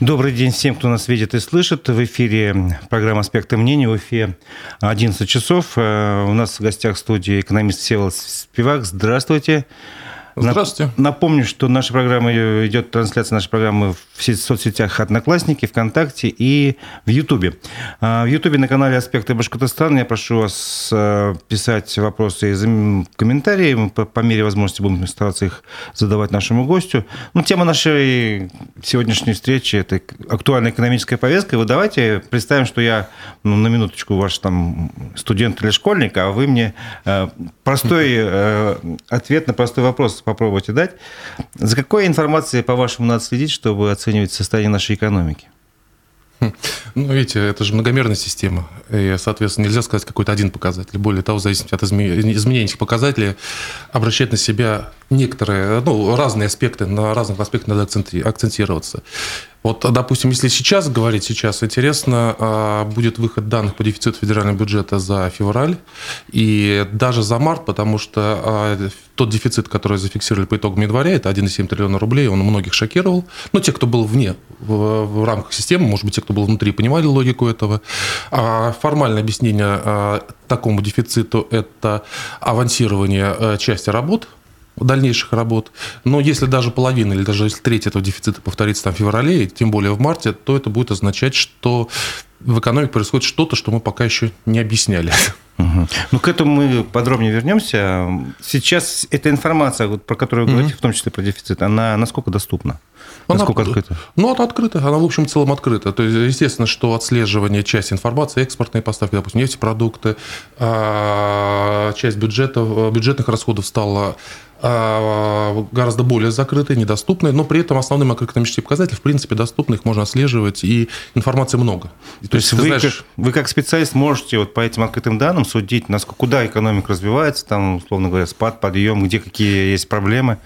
Добрый день всем, кто нас видит и слышит. В эфире программа «Аспекты мнений». В эфире 11 часов. Э, у нас в гостях в студии экономист Всеволод Спивак. Здравствуйте. Здравствуйте. Напомню, что наша программа идет трансляция нашей программы в соцсетях Одноклассники, ВКонтакте и в Ютубе. А, в Ютубе на канале Аспекты Башкортостана я прошу вас э, писать вопросы и комментарии. Мы по мере возможности будем стараться их задавать нашему гостю. Ну, тема нашей сегодняшней встречи – это актуальная экономическая повестка. И вы давайте представим, что я ну, на минуточку ваш там студент или школьник, а вы мне э, простой э, ответ на простой вопрос попробуйте дать. За какой информацией, по-вашему, надо следить, чтобы оценивать состояние нашей экономики? Хм. Ну, видите, это же многомерная система. И, соответственно, нельзя сказать какой-то один показатель. Более того, в зависимости от изменений этих показателей, обращать на себя некоторые, ну, разные аспекты, на разных аспектах надо акцентироваться. Вот, допустим, если сейчас говорить, сейчас интересно, а, будет выход данных по дефициту федерального бюджета за февраль и даже за март, потому что а, тот дефицит, который зафиксировали по итогам января, это 1,7 триллиона рублей, он многих шокировал. Но те, кто был вне, в, в рамках системы, может быть, те, кто был внутри, понимали логику этого. А формальное объяснение такому дефициту – это авансирование э, части работ дальнейших работ. Но если даже половина или даже если треть этого дефицита повторится там в феврале, и тем более в марте, то это будет означать, что в экономике происходит что-то, что мы пока еще не объясняли. Угу. Ну, к этому мы подробнее вернемся. Сейчас эта информация, вот, про которую вы говорите, угу. в том числе про дефицит, она насколько доступна? Она, Насколько открыта? Ну, она открыта, она в общем целом открыта. То есть, естественно, что отслеживание части информации, экспортные поставки, допустим, нефтепродукты, а, часть бюджетов, бюджетных расходов стала гораздо более закрытые, недоступные, но при этом основные макроэкономические показатели, в принципе, доступны, их можно отслеживать, и информации много. То, То есть вы, знаешь... как, вы как специалист можете вот по этим открытым данным судить, насколько, куда экономика развивается, там, условно говоря, спад, подъем, где какие есть проблемы?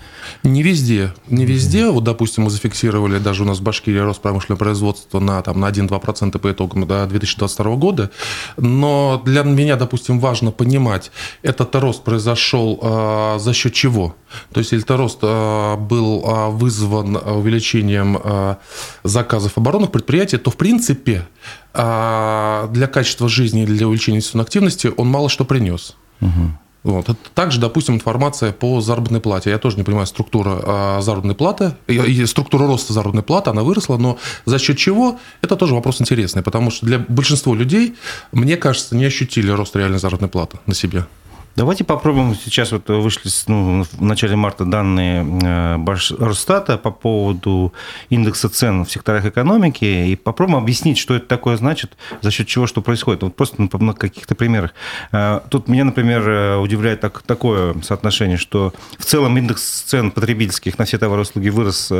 Не везде. Не везде. Вот, допустим, мы зафиксировали даже у нас в Башкирии рост промышленного производства на, там, на 1-2% по итогам до 2022 года, но для меня, допустим, важно понимать, этот рост произошел э, за счет чего? То есть этот рост а, был а, вызван увеличением а, заказов оборонных предприятий, то в принципе для качества жизни и для увеличения инвестиционной активности он мало что принес. Угу. Вот. Также, допустим, информация по заработной плате. Я тоже не понимаю структура заработной платы, и структура роста заработной платы, она выросла, но за счет чего, это тоже вопрос интересный, потому что для большинства людей, мне кажется, не ощутили рост реальной заработной платы на себе. Давайте попробуем. Сейчас вот вышли ну, в начале марта данные э, Росстата по поводу индекса цен в секторах экономики и попробуем объяснить, что это такое значит, за счет чего что происходит. Вот просто на каких-то примерах. Э, тут меня, например, э, удивляет так, такое соотношение, что в целом индекс цен потребительских на все товары и услуги вырос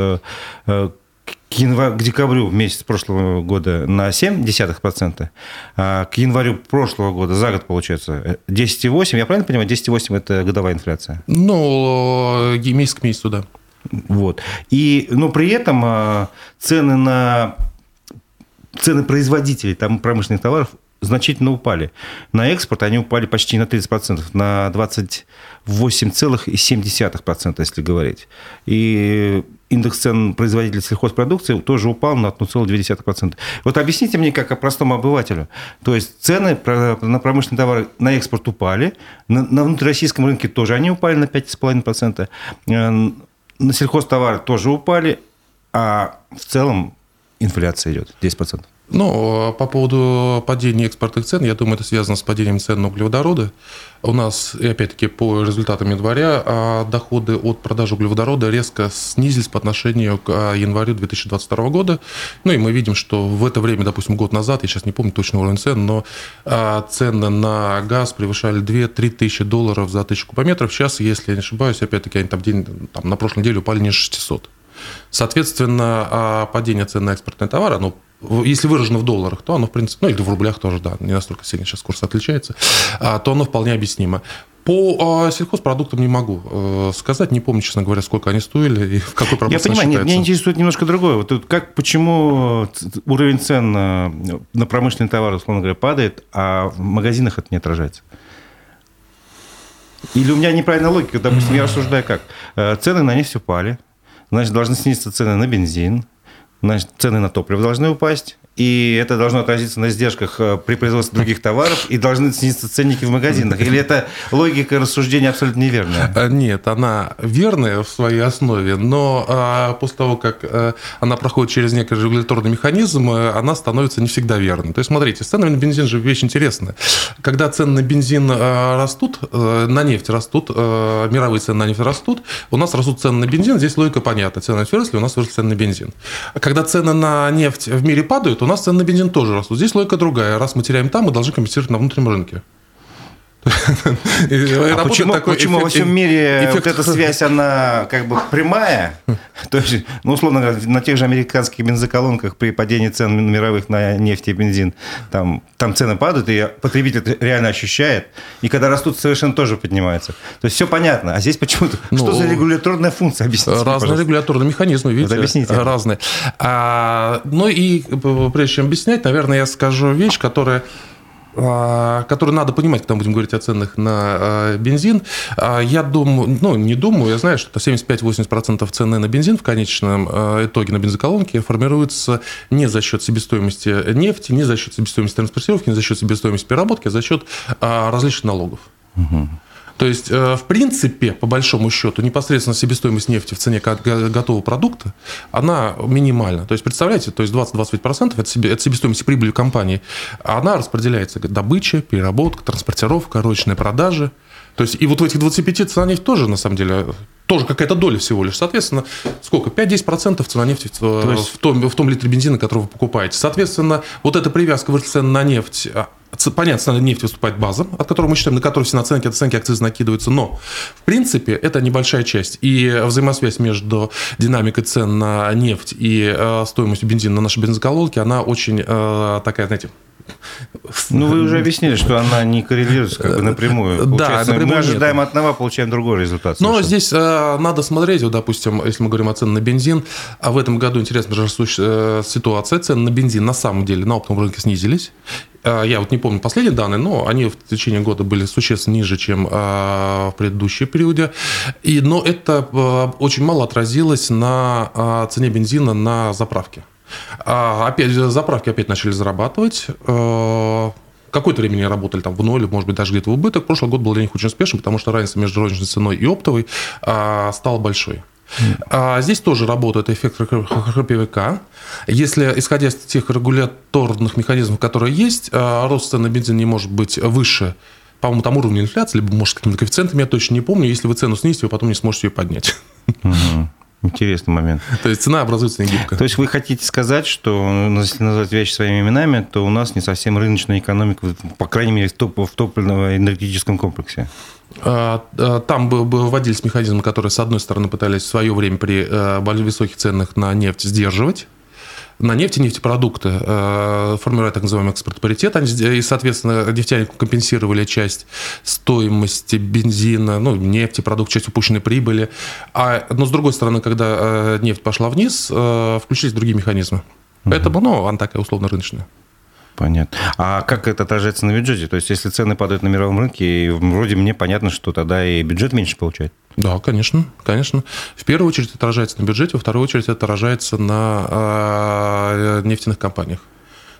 к, январю, к декабрю месяц прошлого года на 0,7%, а к январю прошлого года за год получается 10,8%. Я правильно понимаю, 10,8% это годовая инфляция? Ну, месяц к месяцу, да. Вот. И, но при этом а, цены на цены производителей там, промышленных товаров значительно упали. На экспорт они упали почти на 30%, на 28,7%, если говорить. И индекс цен производителей сельхозпродукции тоже упал на 1,2%. Вот объясните мне, как простому обывателю. То есть цены на промышленные товары на экспорт упали, на, на внутрироссийском рынке тоже они упали на 5,5%, э, на сельхозтовары тоже упали, а в целом инфляция идет 10%. Ну, по поводу падения экспортных цен, я думаю, это связано с падением цен на углеводороды. У нас, и опять-таки, по результатам января, а, доходы от продажи углеводорода резко снизились по отношению к а, январю 2022 года. Ну, и мы видим, что в это время, допустим, год назад, я сейчас не помню точно уровень цен, но а, цены на газ превышали 2-3 тысячи долларов за тысячу кубометров. Сейчас, если я не ошибаюсь, опять-таки, они там, день, там на прошлой неделе упали ниже 600. Соответственно, падение цен на экспортные товары, оно если выражено в долларах, то оно, в принципе, ну или в рублях тоже, да, не настолько сильно сейчас курс отличается, а, то оно вполне объяснимо. По а, сельхозпродуктам не могу э, сказать, не помню, честно говоря, сколько они стоили и в какой пропорции Я понимаю, считается. меня интересует немножко другое. Вот как, почему уровень цен на, на промышленные товары, условно говоря, падает, а в магазинах это не отражается? Или у меня неправильная логика, допустим, я рассуждаю как. Э, цены на нефть упали, значит, должны снизиться цены на бензин, значит, цены на топливо должны упасть, и это должно отразиться на издержках э, при производстве других товаров, и должны снизиться ценники в магазинах. Или это логика рассуждения абсолютно неверная? А, нет, она верная в своей основе, но а, после того, как а, она проходит через некий регуляторный механизм, она становится не всегда верной. То есть, смотрите, цены на бензин же вещь интересная. Когда цены на бензин растут, на нефть растут, мировые цены на нефть растут, у нас растут цены на бензин, здесь логика понятна. Цены на нефть выросли, у нас выросли цены на бензин. Когда цены на нефть в мире падают, у нас цены на бензин тоже растут. Здесь логика другая. Раз мы теряем там, мы должны компенсировать на внутреннем рынке. А почему, почему во всем мире эффект... вот эта связь, она как бы прямая? То есть, ну, условно говоря, на тех же американских бензоколонках при падении цен мировых на нефть и бензин, там, там цены падают, и потребитель реально ощущает. И когда растут, совершенно тоже поднимаются. То есть, все понятно. А здесь почему-то... Ну, что за регуляторная функция? Объясните. Разные пожалуйста. регуляторные механизмы, видите? Вот объясните. Разные. А, ну и прежде чем объяснять, наверное, я скажу вещь, которая который надо понимать, когда мы будем говорить о ценах на а, бензин. А, я думаю, ну, не думаю, я знаю, что 75-80% цены на бензин в конечном итоге на бензоколонке формируется не за счет себестоимости нефти, не за счет себестоимости транспортировки, не за счет себестоимости переработки, а за счет различных налогов. Угу. То есть, э, в принципе, по большому счету, непосредственно себестоимость нефти в цене готового продукта, она минимальна. То есть, представляете, то есть 20-25% это, себе, это себестоимость прибыли компании, она распределяется добыча, переработка, транспортировка, ручные продажи. То есть, и вот в этих 25 цена нефти тоже, на самом деле, тоже какая-то доля всего лишь. Соответственно, сколько? 5-10% цена нефти в, есть... в, том, в том литре бензина, который вы покупаете. Соответственно, вот эта привязка в цены на нефть а, понятно, цена нефти выступает база, от которой мы считаем, на которую все наценки, оценки, акцизы накидываются, но, в принципе, это небольшая часть. И взаимосвязь между динамикой цен на нефть и э, стоимостью бензина на нашей бензоколонке, она очень э, такая, знаете, ну, вы уже объяснили, что она не коррелируется как бы напрямую. Да, напрямую мы ожидаем нет. одного, получаем другой результат. Но совершенно. здесь э, надо смотреть, вот, допустим, если мы говорим о ценах на бензин, а в этом году интересная э, ситуация, цены на бензин на самом деле на оптовом рынке снизились. Э, я вот не помню последние данные, но они в течение года были существенно ниже, чем э, в предыдущие периоде. И, но это э, очень мало отразилось на цене бензина на заправке. А, опять заправки опять начали зарабатывать. Какое-то время они работали там в ноль, может быть, даже где-то в убыток. Прошлый год был для них очень успешным, потому что разница между розничной ценой и оптовой стала большой. А здесь тоже работает эффект храповика. Если, исходя из тех регуляторных механизмов, которые есть, а, рост цен на бензин не может быть выше по-моему, там уровня инфляции, либо, может, с какими-то коэффициентами, я точно не помню. Если вы цену снизите, вы потом не сможете ее поднять. Интересный момент. То есть цена образуется не гибко. То есть вы хотите сказать, что, ну, если назвать вещи своими именами, то у нас не совсем рыночная экономика, по крайней мере, в, топ, в топливно-энергетическом комплексе? А, а, там вводились механизмы, которые, с одной стороны, пытались в свое время при э, высоких ценах на нефть сдерживать, на нефть и нефтепродукты, э, формируя так называемый экспорт-паритет, и, соответственно, нефтяне компенсировали часть стоимости бензина, ну, нефти, продукт, часть упущенной прибыли. А, но, с другой стороны, когда э, нефть пошла вниз, включились другие механизмы. Поэтому, ну, она такая условно рыночная. Понятно. А как это отражается на бюджете? То есть, если цены падают на мировом рынке, вроде мне понятно, что тогда и бюджет меньше получает. Да, конечно, конечно. В первую очередь это отражается на бюджете, во вторую очередь это отражается на э, нефтяных компаниях.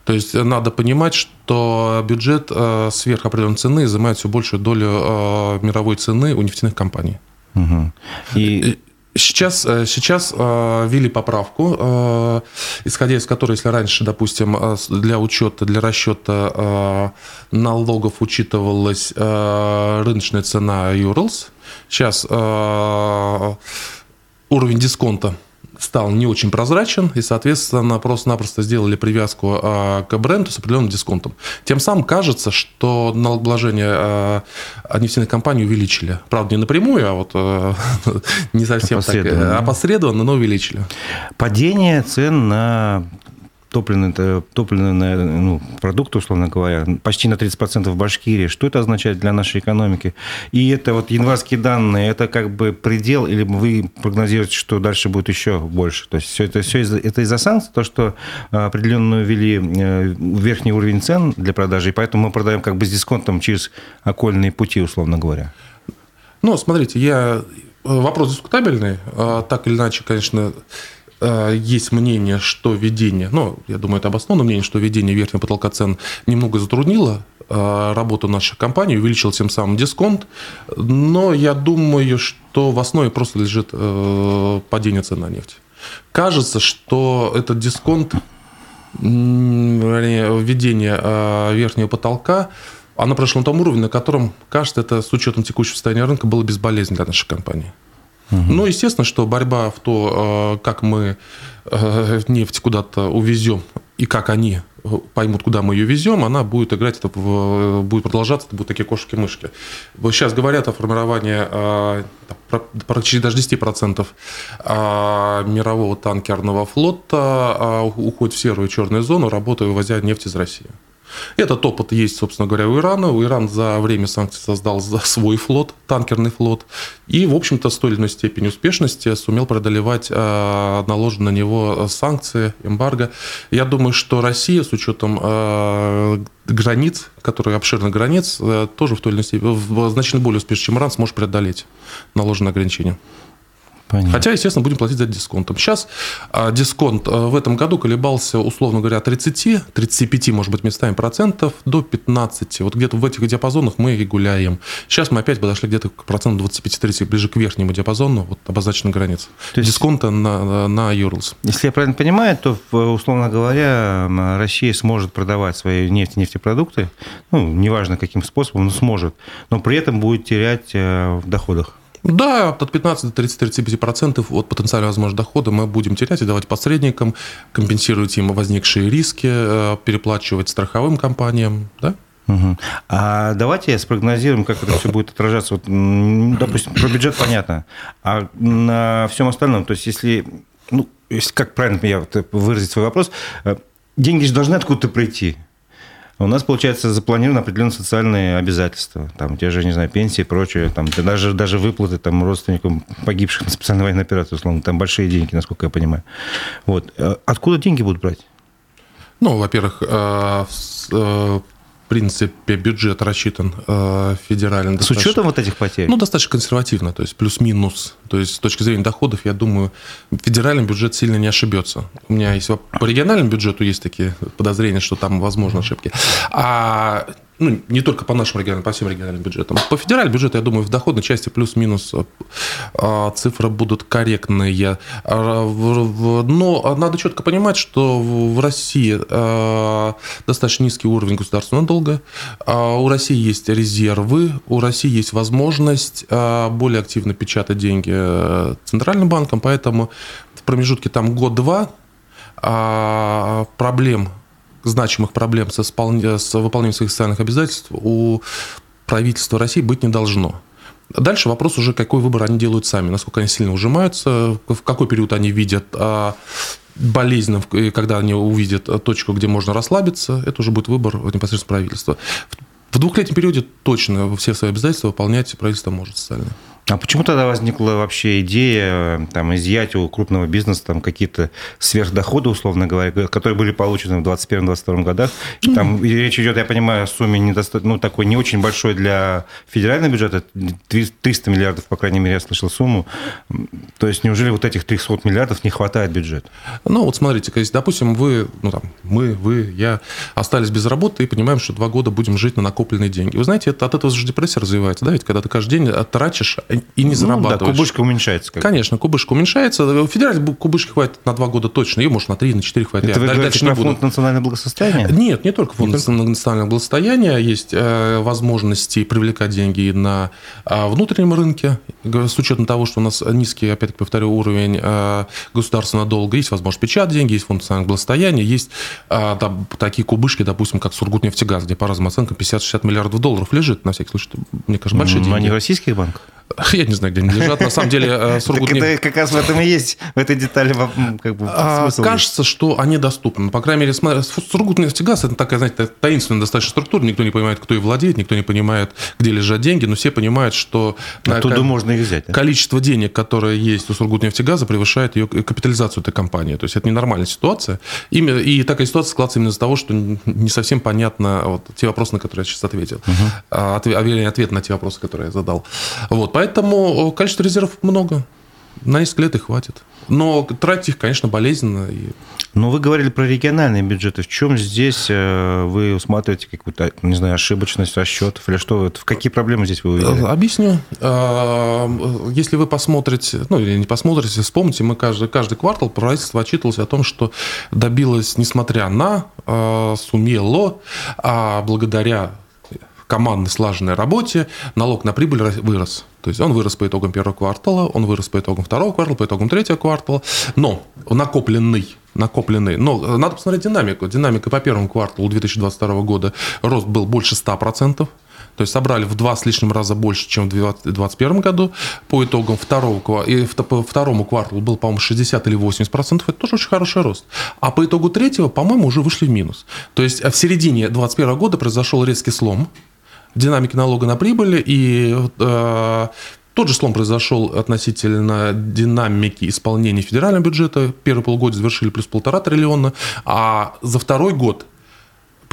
То есть надо понимать, что бюджет э, сверх определенной цены занимает все большую долю э, мировой цены у нефтяных компаний. Угу. И Сейчас, сейчас ввели поправку, исходя из которой, если раньше, допустим, для учета, для расчета налогов учитывалась рыночная цена Юрлс, сейчас уровень дисконта стал не очень прозрачен, и, соответственно, просто-напросто сделали привязку а, к бренду с определенным дисконтом. Тем самым кажется, что налогообложение а, нефтяных компаний увеличили. Правда, не напрямую, а вот а, не совсем опосредованно. так, опосредованно, но увеличили. Падение цен на топливный, топливный ну, продукт, условно говоря, почти на 30% в Башкирии. Что это означает для нашей экономики? И это вот январские данные, это как бы предел, или вы прогнозируете, что дальше будет еще больше? То есть все это, все из, это из-за санкций, то, что а, определенно ввели э, верхний уровень цен для продажи, и поэтому мы продаем как бы с дисконтом через окольные пути, условно говоря? Ну, смотрите, я... Вопрос дискутабельный. А, так или иначе, конечно, э, есть мнение, что введение, ну, я думаю, это обоснованное мнение, что введение верхнего потолка цен немного затруднило э, работу нашей компании, увеличил тем самым дисконт, но я думаю, что в основе просто лежит э, падение цен на нефть. Кажется, что этот дисконт, введение верхнего потолка, она прошла на том уровне, на котором, кажется, это с учетом текущего состояния рынка было безболезненно для нашей компании. Угу. Ну, естественно, что борьба в то, э, как мы э, нефть куда-то увезем и как они поймут, куда мы ее везем, она будет играть, это будет продолжаться, это будут такие кошки-мышки. Сейчас говорят о формировании э, практически даже 10% мирового танкерного флота уходит в серую и черную зону, работая, вывозя нефть из России. Этот опыт есть, собственно говоря, у Ирана. У Иран за время санкций создал свой флот, танкерный флот, и, в общем-то, с той или иной степени успешности сумел преодолевать э, наложенные на него санкции, эмбарго. Я думаю, что Россия, с учетом э, границ, которые обширных границ, э, тоже в той или иной степени, значительно более успешно, чем Иран, сможет преодолеть наложенные ограничения. Понятно. Хотя, естественно, будем платить за дисконтом. Сейчас а, дисконт а, в этом году колебался, условно говоря, от 30, 35, может быть, местами процентов до 15. Вот где-то в этих диапазонах мы и гуляем. Сейчас мы опять подошли где-то к проценту 25-30, ближе к верхнему диапазону, вот обозначена граница. То есть, Дисконта на, на Юрлс. Если я правильно понимаю, то, условно говоря, Россия сможет продавать свои нефть и нефтепродукты, ну, неважно каким способом, но сможет, но при этом будет терять э, в доходах. Да, от 15 до 30-35% от потенциально возможного дохода мы будем терять и давать посредникам, компенсировать им возникшие риски, э, переплачивать страховым компаниям. Да? Угу. А давайте спрогнозируем, как это все будет отражаться. Вот, допустим, про бюджет понятно, а на всем остальном, то есть если, ну, если как правильно я выразить свой вопрос, э, деньги же должны откуда-то прийти. У нас, получается, запланированы определенные социальные обязательства. Там те же, не знаю, пенсии и прочее. Там, даже, даже выплаты там, родственникам погибших на специальной военной операции, условно. Там большие деньги, насколько я понимаю. Вот. Э, откуда деньги будут брать? Ну, во-первых, э, принципе, бюджет рассчитан э, федеральным. С учетом вот этих потерь? Ну, достаточно консервативно, то есть плюс-минус. То есть с точки зрения доходов, я думаю, федеральный бюджет сильно не ошибется. У меня есть по региональному бюджету есть такие подозрения, что там возможны ошибки. А ну, не только по нашим региональным, по всем региональным бюджетам. По федеральному бюджету, я думаю, в доходной части плюс-минус а, цифры будут корректные. А, но надо четко понимать, что в России а, достаточно низкий уровень государственного долга, у России есть резервы, у России есть возможность более активно печатать деньги э, центральным банком, поэтому в промежутке там год-два проблем значимых проблем со исполн... с выполнением своих социальных обязательств у правительства России быть не должно. Дальше вопрос уже, какой выбор они делают сами, насколько они сильно ужимаются, в какой период они видят а, болезненно, когда они увидят точку, где можно расслабиться, это уже будет выбор непосредственно правительства. В двухлетнем периоде точно все свои обязательства выполнять правительство может социальное. А почему тогда возникла вообще идея там, изъять у крупного бизнеса там, какие-то сверхдоходы, условно говоря, которые были получены в 2021-2022 годах? Там речь идет, я понимаю, о сумме недостаточно, ну, такой не очень большой для федерального бюджета, 300 миллиардов, по крайней мере, я слышал сумму. То есть неужели вот этих 300 миллиардов не хватает бюджета? Ну, вот смотрите, если, допустим, вы, ну, там, мы, вы, я остались без работы и понимаем, что два года будем жить на накопленные деньги. Вы знаете, это, от этого же депрессия развивается, да, ведь когда ты каждый день тратишь и не зарабатываешь. Ну, да, кубышка уменьшается. Как Конечно, кубышка уменьшается. В федеральной кубышки хватит на два года точно, ее может на три, на четыре хватит. Это вы говорите про фонд национального благосостояния? Нет, не только фонд не национального благосостояния. Есть э, возможности привлекать деньги на э, внутреннем рынке, с учетом того, что у нас низкий, опять-таки повторю, уровень э, государственного долга. Есть возможность печатать деньги, есть фонд национального благосостояния, есть да, такие кубышки, допустим, как Сургутнефтегаз, где по разным оценкам 50-60 миллиардов долларов лежит, на всякий случай. Мне кажется, большие деньги. Они в российских банках? Я не знаю, где они лежат. На самом деле, э, Сургутнефть... Это как раз в этом и есть, в этой детали как бы, а, Кажется, что они доступны. По крайней мере, Сургутнефтегаз – это такая, знаете, таинственная достаточно структура. Никто не понимает, кто и владеет, никто не понимает, где лежат деньги, но все понимают, что... Оттуда можно их взять. Количество денег, которое есть у Сургутнефтегаза, превышает ее капитализацию этой компании. То есть, это ненормальная ситуация. И такая ситуация складывается именно из-за того, что не совсем понятно вот, те вопросы, на которые я сейчас ответил. Угу. А, ответ на те вопросы, которые я задал. Вот, поэтому количество резервов много. На несколько лет и хватит. Но тратить их, конечно, болезненно. Но вы говорили про региональные бюджеты. В чем здесь э, вы усматриваете какую-то, не знаю, ошибочность расчетов или что? В какие проблемы здесь вы увидели? Объясню. А, если вы посмотрите, ну или не посмотрите, вспомните, мы каждый, каждый квартал правительство отчитывалось о том, что добилось, несмотря на, сумело, а благодаря командной слаженной работе налог на прибыль вырос. То есть он вырос по итогам первого квартала, он вырос по итогам второго квартала, по итогам третьего квартала, но накопленный накопленный. Но надо посмотреть динамику. Динамика по первому кварталу 2022 года рост был больше 100%. То есть собрали в два с лишним раза больше, чем в 2021 году. По итогам второго, и по второму кварталу был, по-моему, 60 или 80 процентов. Это тоже очень хороший рост. А по итогу третьего, по-моему, уже вышли в минус. То есть в середине 2021 года произошел резкий слом динамики налога на прибыль, и э, тот же слом произошел относительно динамики исполнения федерального бюджета. Первый полгода завершили плюс полтора триллиона, а за второй год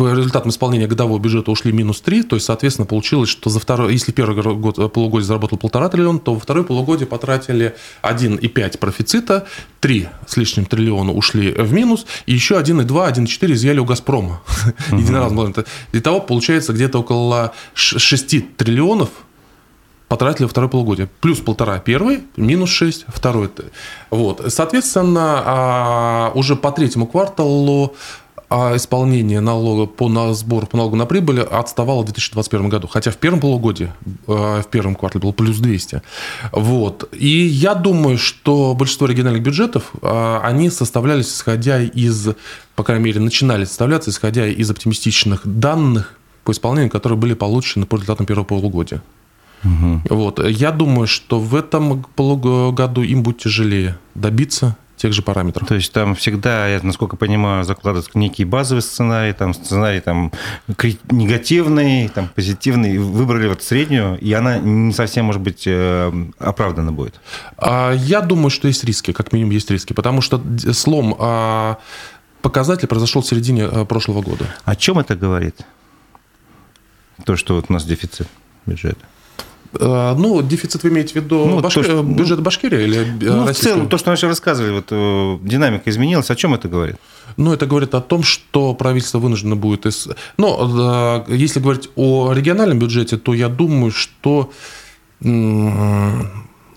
по результатам исполнения годового бюджета ушли минус 3, то есть, соответственно, получилось, что за второй, если первый год, полугодие заработал полтора триллиона, то во второй полугодие потратили 1,5 профицита, 3 с лишним триллиона ушли в минус, и еще 1,2, 1,4 изъяли у «Газпрома». Единоразово. Итого получается где-то около 6 триллионов потратили во второе полугодие. Плюс полтора первый, минус 6 второй. Вот. Соответственно, а, уже по третьему кварталу а исполнение налога по на сбор по налогу на прибыль отставало в 2021 году. Хотя в первом полугодии, э, в первом квартале было плюс 200. Вот. И я думаю, что большинство региональных бюджетов, э, они составлялись, исходя из, по крайней мере, начинали составляться, исходя из оптимистичных данных по исполнению, которые были получены по результатам первого полугодия. Угу. Вот. Я думаю, что в этом году им будет тяжелее добиться тех же параметров. То есть там всегда, я насколько понимаю, закладывается некий базовый сценарий, там сценарий там негативный, там позитивный, выбрали вот среднюю, и она не совсем, может быть, э, оправдана будет. А, я думаю, что есть риски, как минимум есть риски, потому что слом а, показателя произошел в середине э, прошлого года. О чем это говорит? То, что вот у нас дефицит бюджета. Э, ну, дефицит вы имеете в виду ну, Башки... то, что, бюджет ну, Башкирии или ну, в целом, то, что мы сейчас рассказывали, вот, э, динамика изменилась, о чем это говорит? Ну, это говорит о том, что правительство вынуждено будет... Из... Но э, если говорить о региональном бюджете, то я думаю, что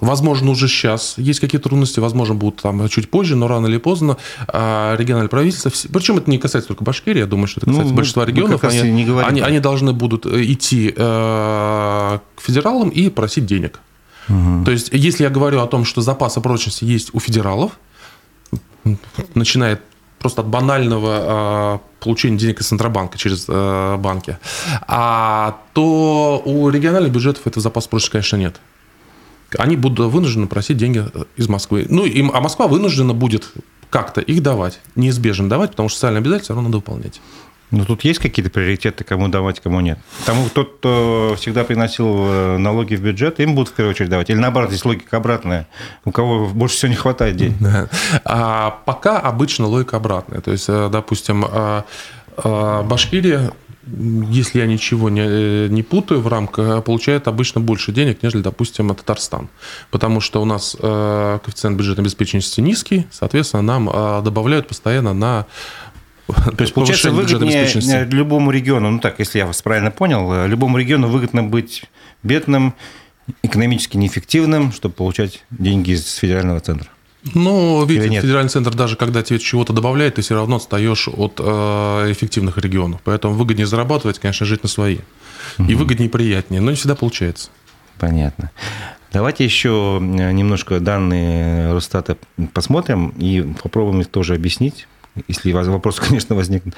Возможно, уже сейчас есть какие-то трудности, возможно, будут там чуть позже, но рано или поздно а, региональное правительство, причем это не касается только Башкирии, я думаю, что это касается ну, большинства регионов, они, не они, они должны будут э, идти э, к федералам и просить денег. Угу. То есть, если я говорю о том, что запасы прочности есть у федералов, начиная просто от банального э, получения денег из Центробанка через э, банки, а, то у региональных бюджетов этого запаса прочности, конечно, нет они будут вынуждены просить деньги э, из Москвы. Ну, им, а Москва вынуждена будет как-то их давать, неизбежно давать, потому что социальные обязательства все равно надо выполнять. Ну, тут есть какие-то приоритеты, кому давать, кому нет? Тому, тот, кто всегда приносил э, налоги в бюджет, им будут в первую очередь давать? Или наоборот, здесь логика обратная? У кого больше всего не хватает денег? Да. А пока обычно логика обратная. То есть, э, допустим, Башкирия если я ничего не, э, не путаю в рамках, э, получает обычно больше денег, нежели, допустим, Татарстан. Потому что у нас э, коэффициент бюджетной обеспеченности низкий, соответственно, нам э, добавляют постоянно на то есть, получается, выгоднее любому региону, ну так, если я вас правильно понял, э, любому региону выгодно быть бедным, экономически неэффективным, чтобы получать деньги из федерального центра. Ну, видите, федеральный центр даже когда тебе чего-то добавляет, ты все равно отстаешь от э, эффективных регионов. Поэтому выгоднее зарабатывать, конечно, жить на свои. Угу. И выгоднее, и приятнее, но не всегда получается. Понятно. Давайте еще э, немножко данные Росстата посмотрим и попробуем их тоже объяснить если вопрос, конечно, возникнет.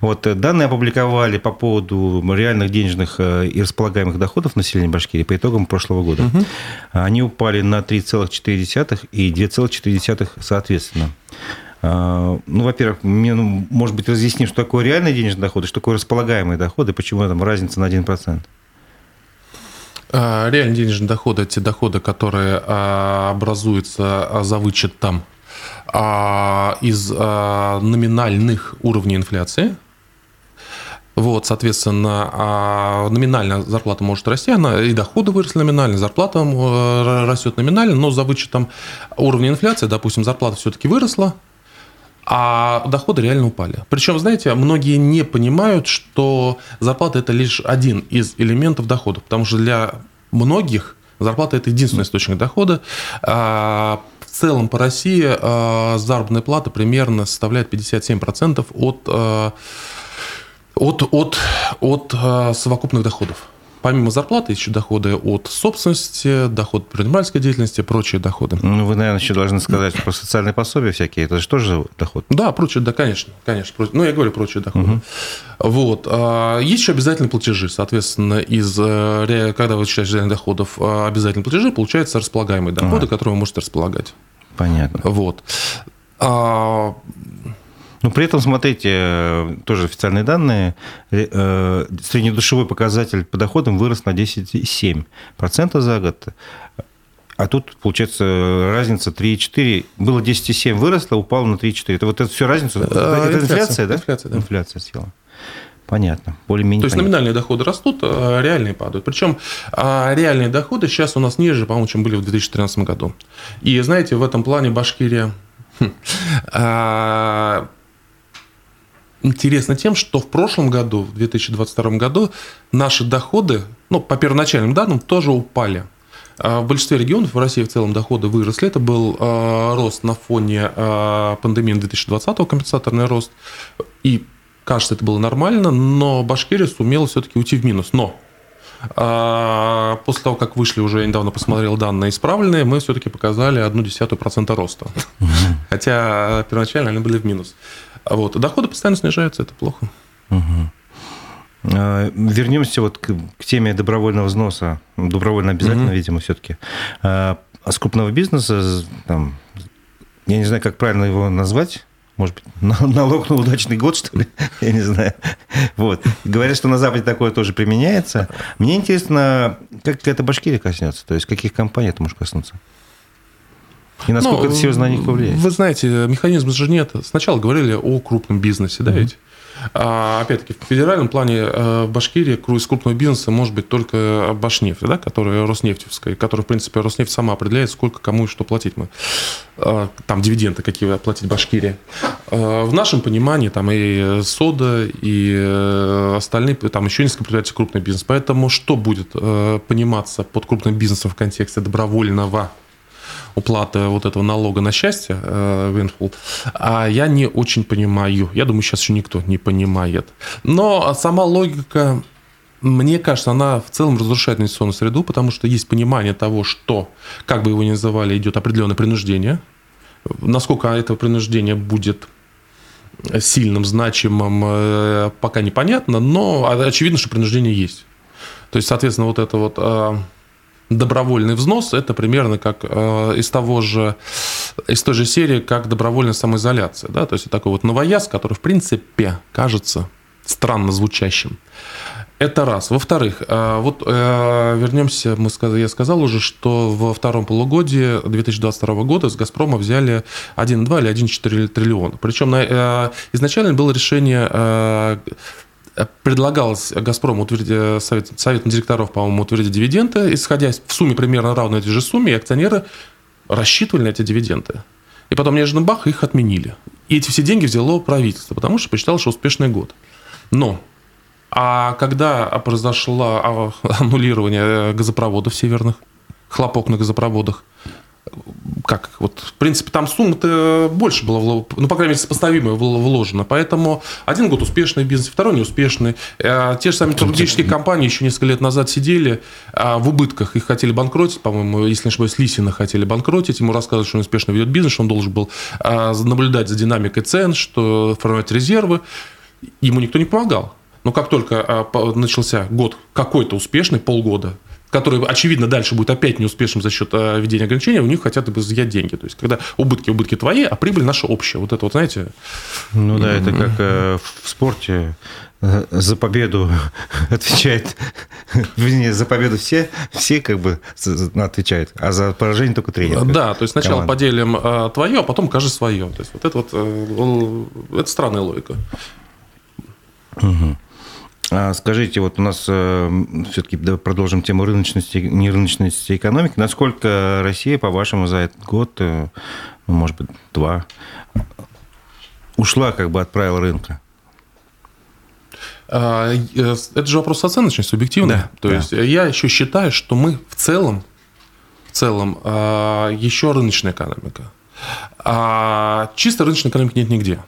Вот э, данные опубликовали по поводу реальных денежных э, и располагаемых доходов населения Башкирии по итогам прошлого года. Угу. Они упали на 3,4 и 2,4 соответственно. А, ну, во-первых, мне, ну, может быть, разъясним, что такое реальный денежный доход и что такое располагаемые доходы, почему там разница на 1%. А, реальные денежные доходы – это те доходы, которые а, образуются за вычетом из а, номинальных уровней инфляции. Вот, соответственно, а номинально зарплата может расти, она и доходы выросли номинально, зарплата э, растет номинально, но за вычетом уровня инфляции, допустим, зарплата все-таки выросла, а доходы реально упали. Причем, знаете, многие не понимают, что зарплата это лишь один из элементов дохода, потому что для многих зарплата это единственный источник дохода. Целом по России а, заработная плата примерно составляет 57% от от, от, от э, совокупных доходов. Помимо зарплаты еще доходы от собственности, доход предпринимательской деятельности, прочие доходы. Ну, вы, наверное, еще должны сказать про социальные пособия всякие. Это же тоже доход? Да, прочие, да, конечно, конечно. Ну, я говорю прочие доходы. Угу. Вот. А, есть еще обязательные платежи. Соответственно, из, э, когда вы считаете доходов а, обязательные платежи, получаются располагаемые доходы, ага. которые вы можете располагать. Понятно. Вот. А, но при этом, смотрите, тоже официальные данные, э, среднедушевой показатель по доходам вырос на 10,7% за год. А тут, получается, разница 3,4. Было 10,7 выросло, упало на 3,4. Это вот это все разница? Это, это инфляция, да? Инфляция, да. Инфляция села. Понятно. Более-менее То есть понятно. номинальные доходы растут, а реальные падают. Причем а реальные доходы сейчас у нас ниже, по-моему, чем были в 2013 году. И знаете, в этом плане Башкирия хм, а, интересно тем, что в прошлом году, в 2022 году, наши доходы, ну, по первоначальным данным, тоже упали. А в большинстве регионов в России в целом доходы выросли. Это был э, рост на фоне э, пандемии 2020, компенсаторный рост. И кажется, это было нормально, но Башкирия сумела все-таки уйти в минус. Но а после того, как вышли уже, я недавно посмотрел данные исправленные, мы все-таки показали одну десятую процента роста. Хотя первоначально они были в минус. Вот. Доходы постоянно снижаются, это плохо. Угу. Вернемся вот к, к теме добровольного взноса. Добровольно обязательно, угу. видимо, все-таки. А с крупного бизнеса, там, я не знаю, как правильно его назвать, может быть, налог на удачный год, что ли? Я не знаю. Вот. Говорят, что на Западе такое тоже применяется. Мне интересно, как это Башкирия коснется? То есть, каких компаний это может коснуться? И насколько ну, это серьезно на них повлияет? Вы знаете, механизма же нет. Сначала говорили о крупном бизнесе, да, ведь? А, опять-таки, в федеральном плане э, Башкирия из крупного бизнеса может быть только Башнефть, да, которая Роснефтевская, которая, в принципе, Роснефть сама определяет, сколько кому и что платить мы. А, там дивиденды какие платить Башкирия. А, в нашем понимании там и сода, и э, остальные, там еще несколько предприятий крупный бизнес. Поэтому что будет э, пониматься под крупным бизнесом в контексте добровольного уплаты вот этого налога на счастье, Винфул, э, а я не очень понимаю. Я думаю, сейчас еще никто не понимает. Но сама логика мне кажется, она в целом разрушает инвестиционную среду, потому что есть понимание того, что, как бы его ни называли, идет определенное принуждение. Насколько это принуждение будет сильным, значимым, э, пока непонятно, но очевидно, что принуждение есть. То есть, соответственно, вот это вот э, добровольный взнос это примерно как э, из того же из той же серии, как добровольная самоизоляция, да, то есть такой вот новояз, который в принципе кажется странно звучащим. Это раз. Во-вторых, э, вот э, вернемся, мы сказали, я сказал уже, что во втором полугодии 2022 года с «Газпрома» взяли 1,2 или 1,4 триллиона. Причем изначально было решение предлагалось «Газпрому» утвердить, э, совет, советом директоров, по-моему, утвердить дивиденды, исходя в сумме примерно равной этой же сумме, и акционеры рассчитывали на эти дивиденды. И потом неожиданно бах, их отменили. И эти все деньги взяло правительство, потому что посчитало, что успешный год. Но а когда произошло а, аннулирование газопроводов северных, хлопок на газопроводах, как вот, в принципе, там сумма-то больше была, ну, по крайней мере, сопоставимая вложена. Поэтому один год успешный бизнес, второй неуспешный. Э, те же самые туристические компании еще несколько лет назад сидели а в убытках, их хотели банкротить, по-моему, если не ошибаюсь, Лисина хотели банкротить, ему рассказывали, что он успешно ведет бизнес, что он должен был а, наблюдать за динамикой цен, что формировать резервы. Ему никто не помогал. Но как только а, начался год какой-то успешный, полгода, который, очевидно, дальше будет опять неуспешным за счет э, введения ограничений, у них хотят изъять деньги. То есть, когда убытки, убытки твои, а прибыль наша общая. Вот это вот, знаете... Ну да, это как э, в спорте э, за победу отвечает, вернее, за победу все, все как бы отвечают, а за поражение только тренер. Да, то есть сначала команда. поделим твое, а потом кажи свое. То есть вот это вот, это странная логика. Угу. А скажите, вот у нас э, все-таки продолжим тему рыночности, нерыночности экономики. Насколько Россия, по-вашему, за этот год, э, ну, может быть, два, ушла как бы от правил рынка? А, э, это же вопрос оценочный, субъективный. Да, То да. есть я еще считаю, что мы в целом, в целом а, еще рыночная экономика. А чисто рыночной экономики нет нигде.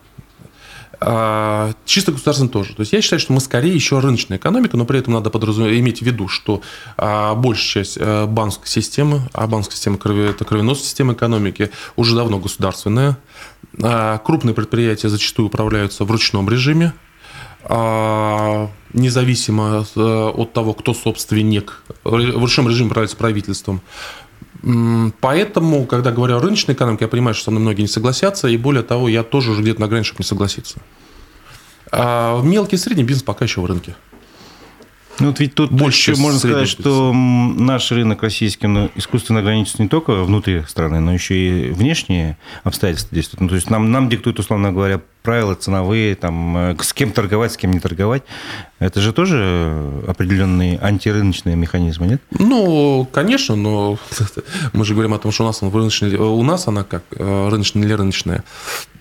А, чисто государственный тоже. То есть я считаю, что мы скорее еще рыночная экономика, но при этом надо подразуметь, иметь в виду, что а, большая часть э, банковской системы, а банковская система это кровеносная система экономики, уже давно государственная. А, крупные предприятия зачастую управляются в ручном режиме, независимо э, от того, кто собственник. В ручном режиме управляется правительством. Поэтому, когда говорю о рыночной экономике, я понимаю, что со мной многие не согласятся, и более того, я тоже уже где-то на грани, чтобы не согласиться. А мелкий и средний бизнес пока еще в рынке. Ну, вот ведь тут Больше еще можно сказать, что наш рынок российский ну, искусственно ограничен не только внутри страны, но еще и внешние обстоятельства действуют. Ну, то есть нам, нам диктуют, условно говоря, правила ценовые, там, э, с кем торговать, с кем не торговать. Это же тоже определенные антирыночные механизмы, нет? Ну, конечно, но мы же говорим о том, что у нас, рыночная, у нас она как э, рыночная или рыночная.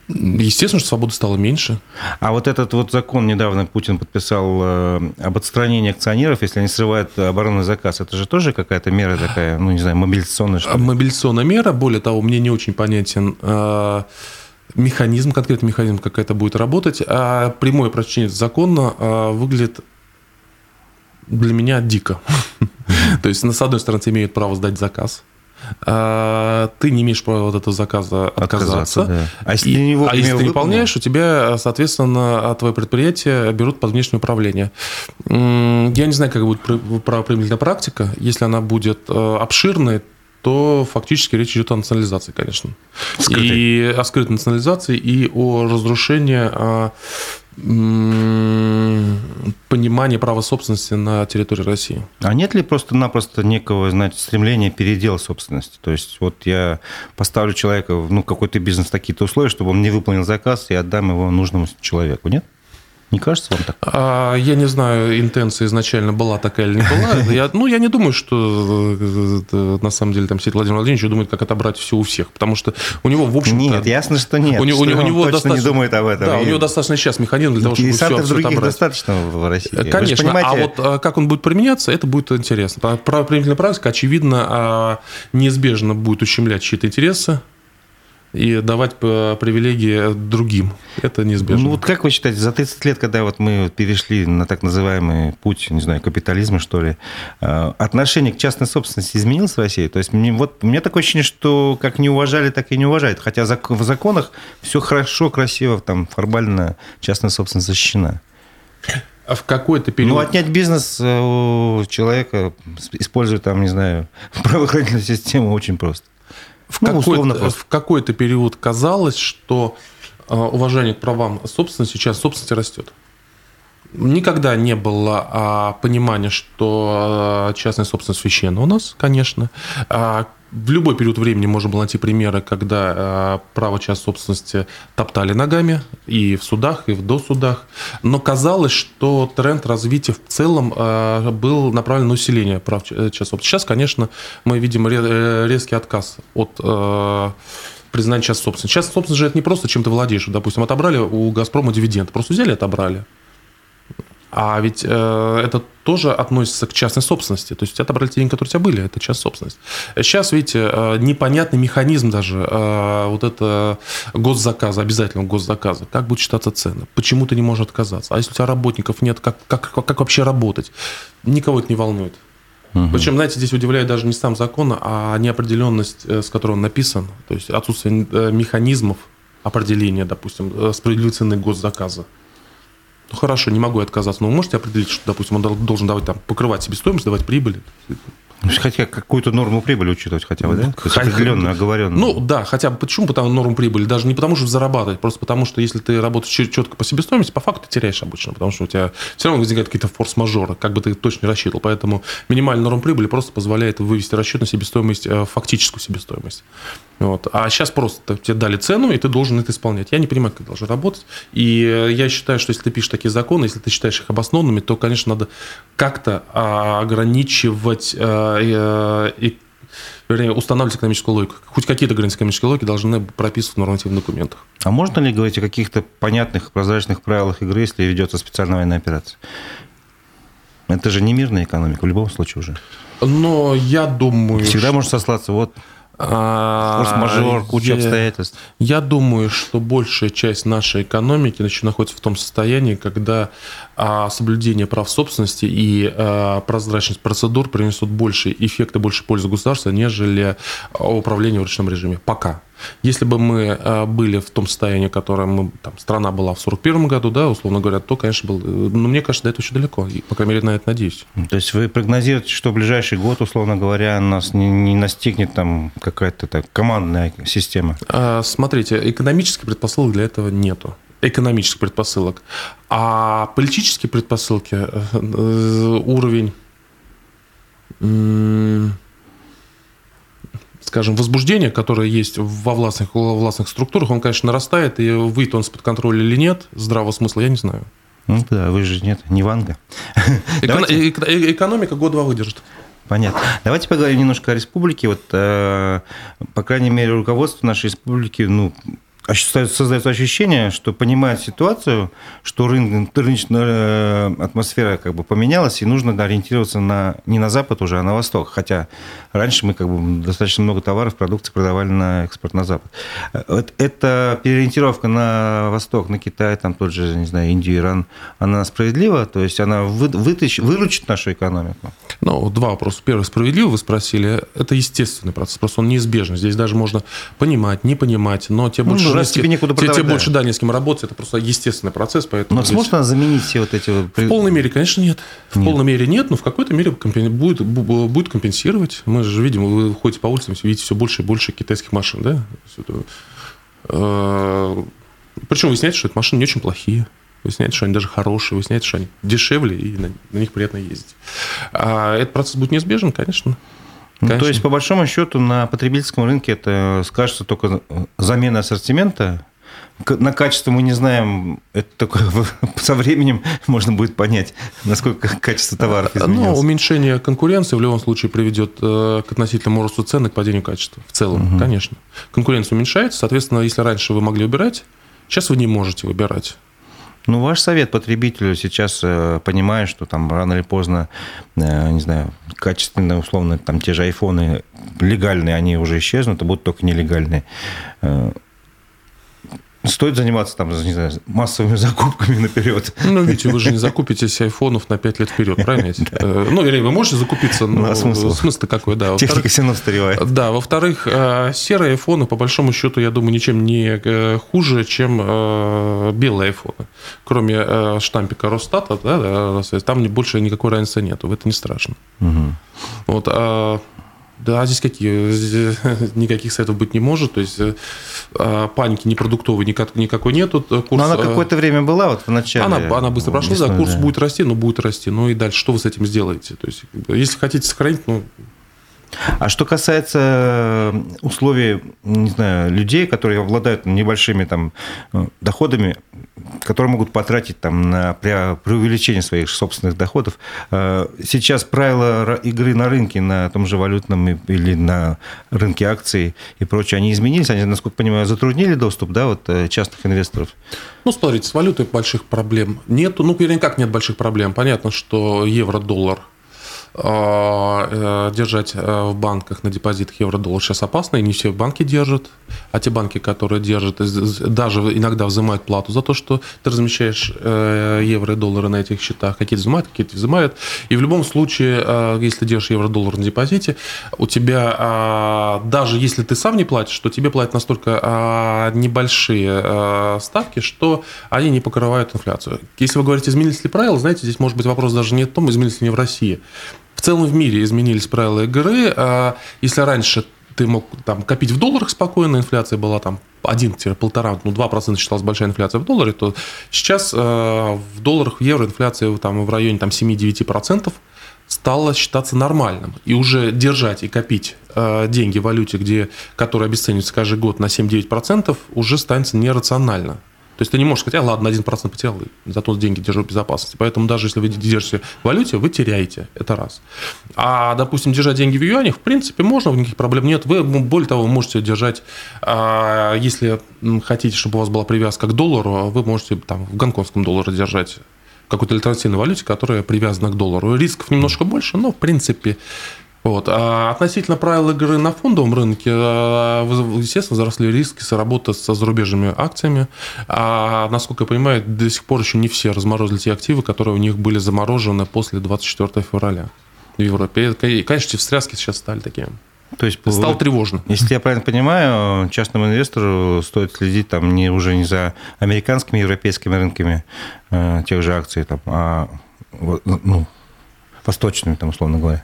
Естественно, что свободы стало меньше. А вот этот вот закон недавно Путин подписал э, об отстранении акционеров, если они срывают оборонный заказ. Это же тоже какая-то мера такая, ну, не знаю, мобилизационная, что ли? Мобилизационная мера. Более того, мне не очень понятен э, механизм, конкретный механизм, как это будет работать. А прямое прочтение закона э, выглядит для меня дико. То есть, с одной стороны, имеют право сдать заказ – ты не имеешь права от этого заказа отказаться. отказаться да. А если, и, не, а если ты выполняешь, у тебя, соответственно, твое предприятие берут под внешнее управление. Я не знаю, как будет правоприменительная практика. Если она будет э, обширной, то фактически речь идет о национализации, конечно. Скрытой. И о скрытой национализации и о разрушении а, понимание права собственности на территории России. А нет ли просто-напросто некого, знаете, стремления передела собственности? То есть вот я поставлю человека, ну, какой-то бизнес такие-то условия, чтобы он не выполнил заказ, и отдам его нужному человеку, нет? Не кажется вам так? А, я не знаю, интенция изначально была такая или не была. Я, ну, я не думаю, что э, на самом деле там сидит Владимир Владимирович думает, как отобрать все у всех. Потому что у него, в общем Нет, ясно, что нет. У, него, у, него точно достаточно, не думает об этом. Да, у него достаточно сейчас механизм для того, чтобы все, все других отобрать. достаточно в России. Конечно. Понимаете... А вот а как он будет применяться, это будет интересно. Правоприменительная практика, очевидно, а, неизбежно будет ущемлять чьи-то интересы и давать привилегии другим. Это неизбежно. Ну вот как вы считаете, за 30 лет, когда вот мы перешли на так называемый путь, не знаю, капитализма, что ли, э, отношение к частной собственности изменилось в России? То есть мне, вот, у меня такое ощущение, что как не уважали, так и не уважают. Хотя в законах все хорошо, красиво, там формально частная собственность защищена. А в какой-то период... Ну, отнять бизнес э, у человека, используя там, не знаю, правоохранительную систему, очень просто. В, ну, какой-то, период казалось, что э, уважение к правам собственности сейчас собственности растет. Никогда не было а, понимания, что а, частная собственность священна у нас, конечно. А, в любой период времени можно было найти примеры, когда а, право частной собственности топтали ногами и в судах, и в досудах. Но казалось, что тренд развития в целом а, был направлен на усиление прав частной собственности. Сейчас, конечно, мы видим э, резкий отказ от признания частной собственности. Частная собственность же это не просто чем ты владеешь. Допустим, отобрали у «Газпрома» дивиденд. Просто взяли и отобрали. А ведь э, это тоже относится к частной собственности. То есть отобрали те деньги, которые у тебя были, это частная собственность. Сейчас, видите, э, непонятный механизм даже э, вот это госзаказа, обязательного госзаказа. Как будут считаться цены? Почему ты не можешь отказаться? А если у тебя работников нет, как, как, как вообще работать? Никого это не волнует. Угу. Причем, знаете, здесь удивляет даже не сам закон, а неопределенность, э, с которой он написан. То есть отсутствие э, механизмов определения, допустим, справедливой цены госзаказа. Ну хорошо, не могу отказаться, но вы можете определить, что, допустим, он должен давать там покрывать себестоимость, давать прибыль? Хотя какую-то норму прибыли учитывать хотя бы, да? То есть определенную, оговоренную. Ну да, хотя бы почему потому норму прибыли? Даже не потому, что зарабатывать, просто потому, что если ты работаешь четко по себестоимости, по факту ты теряешь обычно, потому что у тебя все равно возникают какие-то форс-мажоры, как бы ты точно не рассчитывал. Поэтому минимальная норма прибыли просто позволяет вывести расчет на себестоимость, э, фактическую себестоимость. Вот. А сейчас просто тебе дали цену, и ты должен это исполнять. Я не понимаю, как это должно работать. И э, я считаю, что если ты пишешь такие законы, если ты считаешь их обоснованными, то, конечно, надо как-то а, ограничивать э, и вернее, устанавливать экономическую логику. Хоть какие-то границы экономической логики должны прописываться в нормативных документах. А можно ли говорить о каких-то понятных, прозрачных правилах игры, если ведется специальная военная операция? Это же не мирная экономика в любом случае уже. Но я думаю... Всегда что... можно сослаться, вот Форс-мажор, куча я, обстоятельств. Я думаю, что большая часть нашей экономики значит, находится в том состоянии, когда а, соблюдение прав собственности и а, прозрачность процедур принесут больше эффекта, больше пользы государства, нежели управление в ручном режиме. Пока. Если бы мы э, были в том состоянии, которое мы, там, страна была в 1941 году, да, условно говоря, то, конечно, был, ну, мне кажется, до этого еще далеко. И, по крайней мере, на это надеюсь. То есть вы прогнозируете, что в ближайший год, условно говоря, нас не, не настигнет там какая-то так, командная система? А, смотрите, экономических предпосылок для этого нету экономических предпосылок. А политические предпосылки, э, э, уровень скажем, возбуждение, которое есть во властных, во властных структурах, он, конечно, нарастает, и выйдет он из-под контроля или нет, здравого смысла, я не знаю. Ну да, вы же нет, не Ванга. Эко- э- экономика год-два выдержит. Понятно. Давайте поговорим немножко о республике. Вот, э, по крайней мере, руководство нашей республики, ну, создается ощущение, что понимает ситуацию, что рынок, рыночная э, атмосфера как бы поменялась, и нужно ориентироваться на, не на Запад уже, а на Восток. Хотя раньше мы как бы достаточно много товаров, продукции продавали на экспорт на Запад. Вот эта переориентировка на Восток, на Китай, там тот же, не знаю, Индию, Иран, она справедлива? То есть она вы, вытащ, выручит нашу экономику? Ну, два вопроса. Первый, справедливо вы спросили. Это естественный процесс, просто он неизбежен. Здесь даже можно понимать, не понимать, но те больше... Раз тебе некуда продавать, тебе, да. больше, да, не с кем работать, это просто естественный процесс, поэтому... Но сможет она заменить все вот эти... Вот... В полной мере, конечно, нет. В нет. полной мере нет, но в какой-то мере будет, будет компенсировать. Мы же видим, вы ходите по улицам, видите все больше и больше китайских машин, да? Э, Причем выясняется, что эти машины не очень плохие. Выясняется, что они даже хорошие, выясняется, что они дешевле, и на, на них приятно ездить. А этот процесс будет неизбежен, конечно. Ну, то есть, по большому счету, на потребительском рынке это скажется только замена ассортимента. На качество мы не знаем, это только со временем можно будет понять, насколько качество товаров ну, изменилось. Но уменьшение конкуренции в любом случае приведет э, к относительному росту цен и к падению качества. В целом, угу. конечно. Конкуренция уменьшается, соответственно, если раньше вы могли выбирать, сейчас вы не можете выбирать. Ну, ваш совет потребителю сейчас, э, понимая, что там рано или поздно, э, не знаю, качественные, условно, там те же айфоны легальные, они уже исчезнут, а будут только нелегальные. Э, стоит заниматься там, не знаю, массовыми закупками наперед. Ну, видите, вы же не закупитесь айфонов на 5 лет вперед, правильно? Э, ну, или вы можете закупиться, но ну, смысл? смысл какой, да. Техника все равно устаревает. Да, во-вторых, э, серые айфоны, по большому счету, я думаю, ничем не э, хуже, чем белые айфоны. Кроме штампика Росстата, да, там больше никакой разницы нету, это не страшно. Вот, а да, здесь какие? Здесь никаких советов быть не может. То есть э, а, паники непродуктовой никак, никакой нету. Курс, но она э, какое-то время была вот в начале. Она, она быстро прошла, да, курс да. будет расти, но будет расти. Ну и дальше что вы с этим сделаете? То есть, если хотите сохранить, ну, а что касается э, условий, не знаю, людей, которые обладают небольшими там доходами, которые могут потратить там на увеличении своих собственных доходов. Э, сейчас правила игры на рынке, на том же валютном или на рынке акций и прочее, они изменились, они, насколько понимаю, затруднили доступ да, вот, э, частных инвесторов? Ну, смотрите, с валютой больших проблем нету. Ну, никак нет больших проблем. Понятно, что евро-доллар – э, держать э, в банках на депозитах евро-доллар сейчас опасно, и не все банки держат. А те банки, которые держат, даже иногда взимают плату за то, что ты размещаешь э, евро и доллары на этих счетах. Какие-то взимают, какие-то взимают. И в любом случае, если держишь евро-доллар на депозите, у тебя, а, даже если ты сам не платишь, то тебе платят настолько а, небольшие ставки, что они не покрывают инфляцию. Если вы говорите, изменились ли правила, знаете, здесь может быть вопрос даже не в том, изменились ли они в России. В целом в мире изменились правила игры. А если раньше ты мог там копить в долларах спокойно, инфляция была там 1-1,5, ну 2% считалась большая инфляция в долларе, то сейчас э, в долларах, в евро инфляция там, в районе там, 7-9% стало считаться нормальным. И уже держать и копить э, деньги в валюте, где, которая обесценивается каждый год на 7-9%, уже станет нерационально. То есть ты не можешь сказать, а ладно, 1% потерял, зато деньги держу в безопасности. Поэтому даже если вы держите в валюте, вы теряете. Это раз. А, допустим, держать деньги в юанях, в принципе, можно, никаких проблем нет. Вы, более того, можете держать, а, если хотите, чтобы у вас была привязка к доллару, вы можете там в гонконгском долларе держать какой-то альтернативной валюте, которая привязана к доллару. Рисков немножко больше, но, в принципе, вот. А относительно правил игры на фондовом рынке, э, естественно, заросли риски с работы со зарубежными акциями. А, насколько я понимаю, до сих пор еще не все разморозили те активы, которые у них были заморожены после 24 февраля в Европе. И, конечно, встряски сейчас стали такими. То есть стало вы, тревожно. Если я правильно понимаю, частному инвестору стоит следить там не уже не за американскими, европейскими рынками э, тех же акций, там, а ну, восточными, там, условно говоря.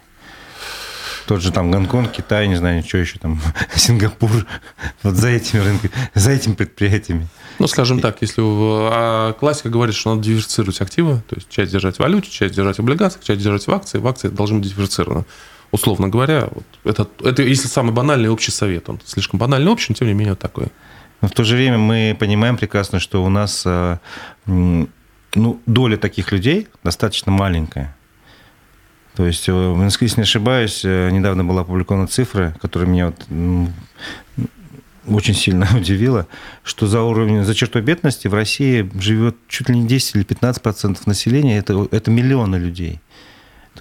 Тот же там Гонконг, Китай, не знаю, что еще там, Сингапур, вот за этими рынками, за этими предприятиями. Ну, скажем так, если а классика говорит, что надо диверсифицировать активы, то есть часть держать в валюте, часть держать в облигациях, часть держать в акции, в акции должны быть диверсифицированы. Условно говоря, вот это, это если самый банальный общий совет, он слишком банальный общий, но тем не менее вот такой. Но в то же время мы понимаем прекрасно, что у нас а, ну, доля таких людей достаточно маленькая. То есть, э, если не ошибаюсь, э, недавно была опубликована цифра, которая меня вот очень сильно удивило, что за уровень, за чертой бедности в России живет чуть ли не 10 или 15 процентов населения, это, это миллионы людей.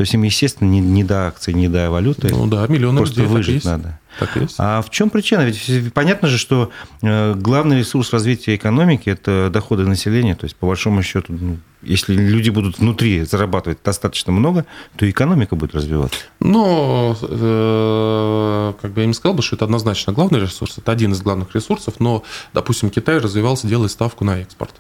То есть им, естественно, не, не до акций, не до валюты. Ну да, миллионы Просто людей. выжить надо. Так есть. А в чем причина? Ведь понятно же, что э, главный ресурс развития экономики – это доходы населения. То есть, по большому счету, ну, если люди будут внутри зарабатывать достаточно много, то экономика будет развиваться. Но, э, как бы я не сказал бы, что это однозначно главный ресурс, это один из главных ресурсов, но, допустим, Китай развивался, делая ставку на экспорт.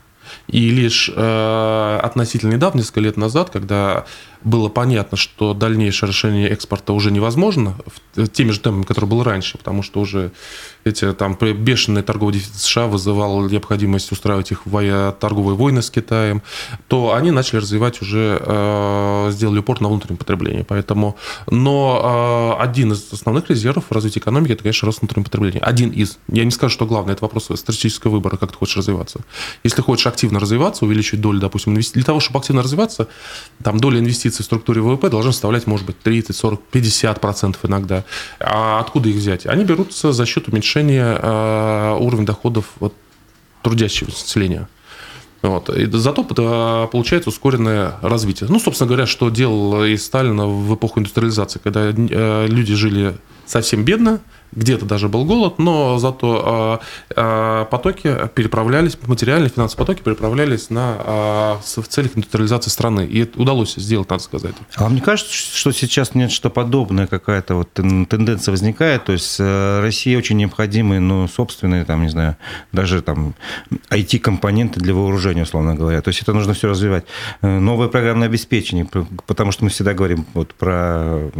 И лишь э, относительно недавно, несколько лет назад, когда было понятно, что дальнейшее расширение экспорта уже невозможно теми же темпами, которые было раньше, потому что уже эти там бешеный торговый дефицит США вызывал необходимость устраивать их торговые войны с Китаем, то они начали развивать уже, э, сделали упор на внутреннее потребление. Поэтому, но э, один из основных резервов развития экономики, это, конечно, рост внутреннего потребления. Один из. Я не скажу, что главное, это вопрос стратегического выбора, как ты хочешь развиваться. Если хочешь активно развиваться, увеличить долю, допустим, инвестиций, для того, чтобы активно развиваться, там доля инвестиций в структуре ВВП должна составлять, может быть, 30, 40, 50 процентов иногда. А откуда их взять? Они берутся за счет уменьшения э, уровня доходов вот, трудящего населения. Вот. И зато получается ускоренное развитие. Ну, собственно говоря, что делал и Сталин в эпоху индустриализации, когда э, люди жили совсем бедно, где-то даже был голод, но зато а, а, потоки переправлялись, материальные финансовые потоки переправлялись на, а, в целях индустриализации страны. И это удалось сделать, надо сказать. А вам не кажется, что сейчас нет что подобное, какая-то вот тенденция возникает? То есть э, России очень необходимы, ну, собственные, там, не знаю, даже там IT-компоненты для вооружения, условно говоря. То есть это нужно все развивать. Э, новое программное обеспечение, потому что мы всегда говорим вот про...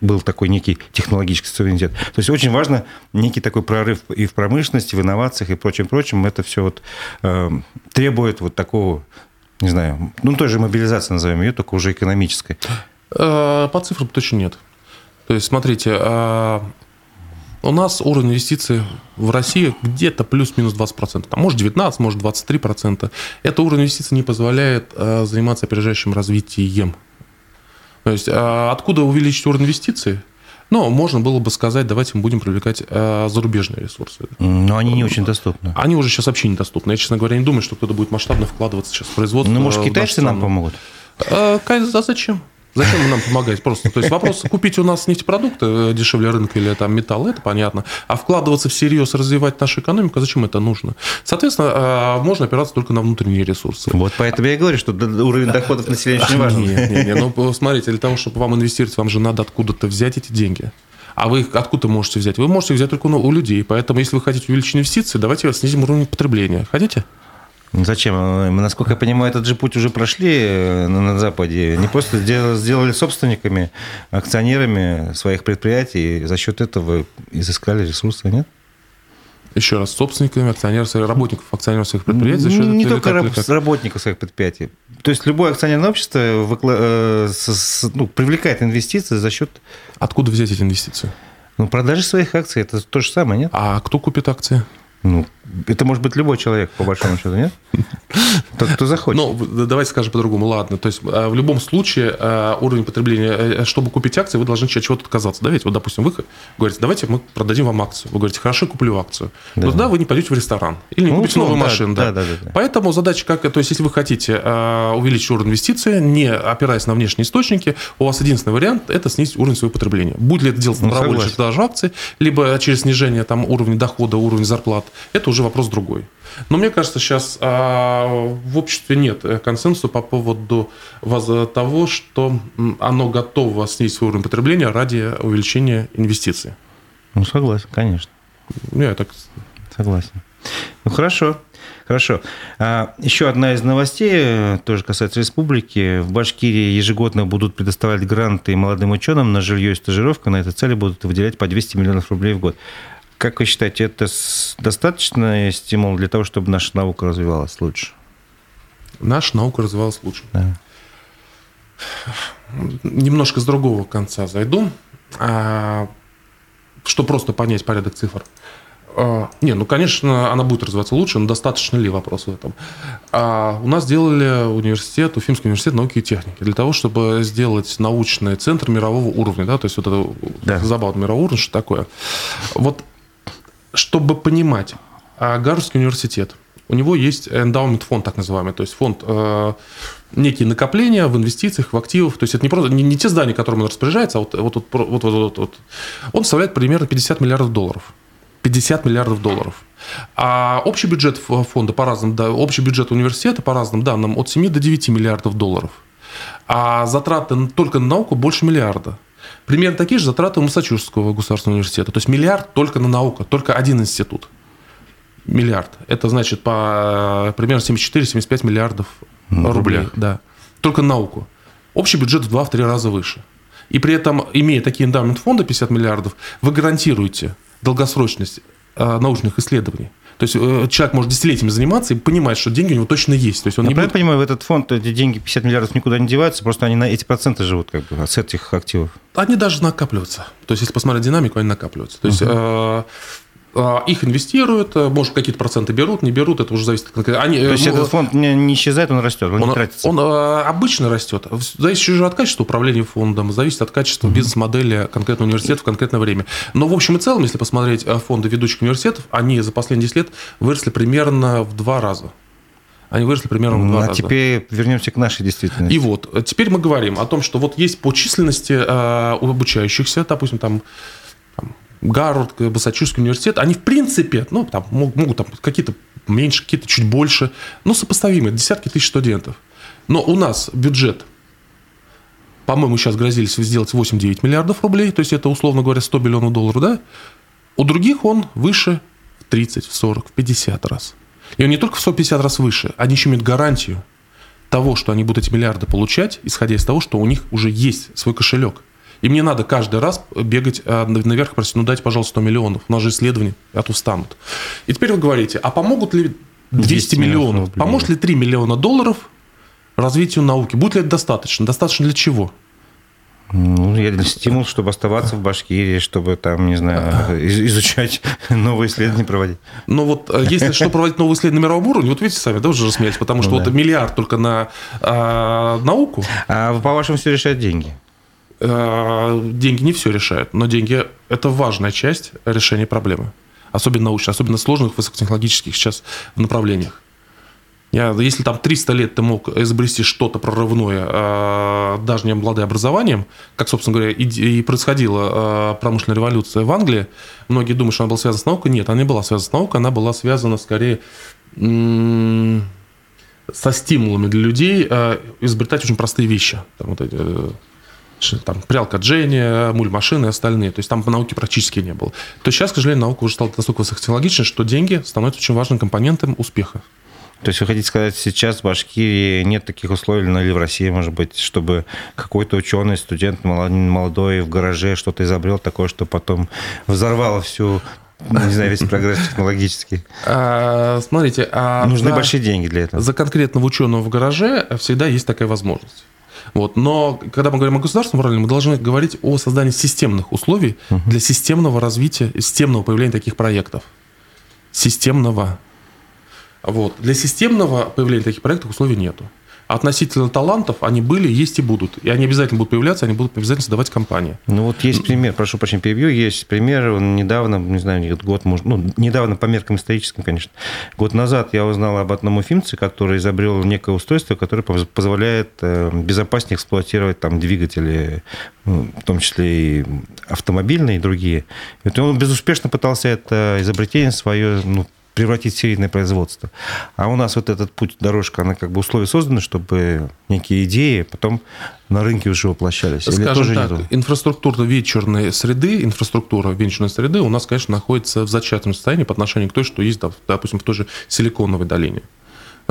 Был такой некий технологический суверенитет. То есть очень важно некий такой прорыв и в промышленности, в инновациях и прочем, прочем. Это все вот э, требует вот такого, не знаю, ну той же мобилизации назовем ее, только уже экономической. Э, по цифрам точно нет. То есть, смотрите, э, у нас уровень инвестиций в России где-то плюс-минус 20%. А может 19, может 23%. Это уровень инвестиций не позволяет э, заниматься опережающим развитием. То есть откуда увеличить уровень инвестиций? Но можно было бы сказать, давайте мы будем привлекать э, зарубежные ресурсы. Но они не очень доступны. Они уже сейчас вообще недоступны. Я, честно говоря, не думаю, что кто-то будет масштабно вкладываться сейчас в производство. Ну, может, китайцы нам помогут? А, а зачем? Зачем нам помогать просто? То есть вопрос, купить у нас нефтепродукты э, дешевле рынка или там металл, это понятно. А вкладываться всерьез, развивать нашу экономику, зачем это нужно? Соответственно, а, можно опираться только на внутренние ресурсы. Вот поэтому я и говорю, что уровень доходов населения очень важен. Нет, нет, нет. Ну, смотрите, для того, чтобы вам инвестировать, вам же надо откуда-то взять эти деньги. А вы их откуда можете взять? Вы можете взять только у людей. Поэтому, если вы хотите увеличить инвестиции, давайте снизим уровень потребления. Хотите? Зачем? Мы, насколько я понимаю, этот же путь уже прошли э, на, Западе. Не просто сделали, сделали собственниками, акционерами своих предприятий, и за счет этого изыскали ресурсы, нет? Еще раз, собственниками, акционеров, работников акционеров своих предприятий. За счет не только как, раб, как? работников своих предприятий. То есть любое акционерное общество выкла- э, с- с- ну, привлекает инвестиции за счет Откуда взять эти инвестиции? ну, продажи своих акций. Это то же самое, нет? А кто купит акции? Ну, это может быть любой человек, по большому счету, нет? Тот, кто захочет. Ну, давайте скажем по-другому. Ладно, то есть э, в любом случае э, уровень потребления, э, чтобы купить акции, вы должны от чего-то отказаться. Да, ведь вот, допустим, вы говорите, давайте мы продадим вам акцию. Вы говорите, хорошо, куплю акцию. Да. Но тогда вы не пойдете в ресторан или не Ну, купите новую условно, да, машину. да, да, да, да. Поэтому задача как, то есть если вы хотите э, увеличить уровень инвестиций, не опираясь на внешние источники, у вас единственный вариант – это снизить уровень своего потребления. Будет ли это делать Ну, добровольно через продажу акций, либо через снижение там, уровня дохода, уровня зарплат, это уже вопрос другой. Но мне кажется, сейчас а, в обществе нет э, консенсуса по поводу воз- того, что оно готово снизить свой уровень потребления ради увеличения инвестиций. Ну, согласен, конечно. Ну, Я так Согласен. Ну, хорошо. Хорошо. А, еще одна из новостей, э, тоже касается республики. В Башкирии ежегодно будут предоставлять гранты молодым ученым на жилье и стажировку. На этой цели будут выделять по 200 миллионов рублей в год. Как вы считаете, это достаточный стимул для того, чтобы наша наука развивалась лучше? наша наука развивалась лучше. Да. Немножко с другого конца зайду, а, что просто понять порядок цифр. А, Не, ну, конечно, она будет развиваться лучше, но достаточно ли вопрос в этом? А, У нас делали университет, Уфимский университет науки и техники, для того, чтобы сделать научный центр мирового уровня, да, то есть вот это Да. забавно мирового уровня, что такое. Вот, чтобы понимать, а Гарвардский университет, у него есть эндаумент фонд, так называемый, то есть фонд э, некие накопления в инвестициях, в активах. То есть это не просто не, не те здания, которыми он распоряжается, а вот, вот, вот, вот, вот, вот. Он составляет примерно 50 миллиардов долларов. 50 миллиардов долларов. А общий бюджет фонда по разным, да, общий бюджет университета по разным данным от 7 до 9 миллиардов долларов. А затраты только на науку больше миллиарда. Примерно такие же затраты у Массачусетского государственного университета. То есть миллиард только на науку, только один институт. Миллиард. Это значит по э, примерно 74-75 миллиардов рублей. рублях. Да. Только на науку. Общий бюджет в 2-3 раза выше. И при этом, имея такие эндаумент фонда 50 миллиардов, вы гарантируете долгосрочность э, научных исследований. То есть э, человек может десятилетиями заниматься и понимать, что деньги у него точно есть. То есть он Я не будет... понимаю, в этот фонд эти деньги, 50 миллиардов, никуда не деваются, просто они на эти проценты живут как бы с этих активов. Они даже накапливаются. То есть, если посмотреть динамику, они накапливаются. То есть, э, их инвестируют, э, может, какие-то проценты берут, не берут, это уже зависит от конкретно. Они, То есть э, этот фонд не, не исчезает, он растет, он, не Он, тратится. он, э, обычно растет. Зависит уже от качества управления фондом, зависит от качества бизнес-модели конкретного университета в конкретное время. Но в общем и целом, если посмотреть э, фонды ведущих университетов, они за последние 10 лет выросли примерно в два раза. Они выросли примерно в Ну, два а раза. теперь вернемся к нашей действительности. И вот, э, теперь мы говорим о том, что вот есть по численности э, обучающихся, допустим, там, там Гарвард, Массачусетский университет, они в принципе, ну, там, мог- могут там какие-то меньше, какие-то чуть больше, но сопоставимые, десятки тысяч студентов. Но у нас бюджет, по-моему, сейчас грозились сделать 8-9 миллиардов рублей, то есть это, условно говоря, 100 миллионов долларов, да? У других он выше в 30, в 40, в 50 раз. И он не только в 150 раз выше, они еще имеют гарантию того, что они будут эти миллиарды получать, исходя из того, что у них уже есть свой кошелек. И мне надо каждый раз бегать э, наверх просить, ну дайте, пожалуйста, 100 миллионов. У нас же исследования, а то встанут. И теперь вы говорите, а помогут ли 200, 200 миллионов миллионов? Поможет ли 3 миллиона долларов развитию науки? Будет ли это достаточно? Достаточно для чего? Ну, я для стимул, чтобы оставаться в Башкирии, чтобы там, не знаю, из- изучать новые исследования проводить. Но вот э, если что проводить новые исследования на мировом уровне, вот видите сами, да, уже рассмеялись, потому что Ну вот да. миллиард только на а, науку, А по-вашему все решают деньги? Э, деньги не все решают, но деньги – это важная часть решения проблемы. Особенно научной, особенно сложных высокотехнологических сейчас направлениях. Я, если там 300 лет ты мог изобрести что-то прорывное, э, даже не обладая образованием, как, собственно говоря, и, и происходила э, промышленная революция в Англии, многие думают, что она была связана с наукой. Нет, она не была связана с наукой, она была связана скорее со стимулами для людей изобретать очень простые вещи. Там, вот эти, там, прялка Дженни, муль-машины и остальные. То есть там науки практически не было. То есть сейчас, к сожалению, наука уже стала настолько высокотехнологичной, что деньги становятся очень важным компонентом успеха. То есть вы хотите сказать, сейчас в Башкирии нет таких условий, ну, или в России, может быть, чтобы какой-то ученый, студент молодой в гараже что-то изобрел такое, что потом взорвало всю не знаю, весь прогресс технологический. А, смотрите, а нужны большие деньги для этого. За конкретного ученого в гараже всегда есть такая возможность. Вот. Но когда мы говорим о государственном уровне, мы должны говорить о создании системных условий угу. для системного развития, системного появления таких проектов. Системного. Вот. Для системного появления таких проектов условий нету. Относительно талантов они были, есть и будут. И они обязательно будут появляться, они будут обязательно создавать компании. Ну вот есть пример, прошу прощения, перебью, есть пример, он недавно, не знаю, год, может, ну, недавно по меркам историческим, конечно, год назад я узнал об одном уфимце, который изобрел некое устройство, которое позволяет э, безопаснее эксплуатировать там двигатели, ну, в том числе и автомобильные, и другие. И вот он безуспешно пытался это изобретение свое ну, превратить в серийное производство. А у нас вот этот путь, дорожка, она как бы условия созданы, чтобы некие идеи потом на рынке уже воплощались. Или Скажем тоже так, нету? инфраструктура вечерной среды, инфраструктура вечерной среды у нас, конечно, находится в зачаточном состоянии по отношению к той, что есть, допустим, в той же Силиконовой долине.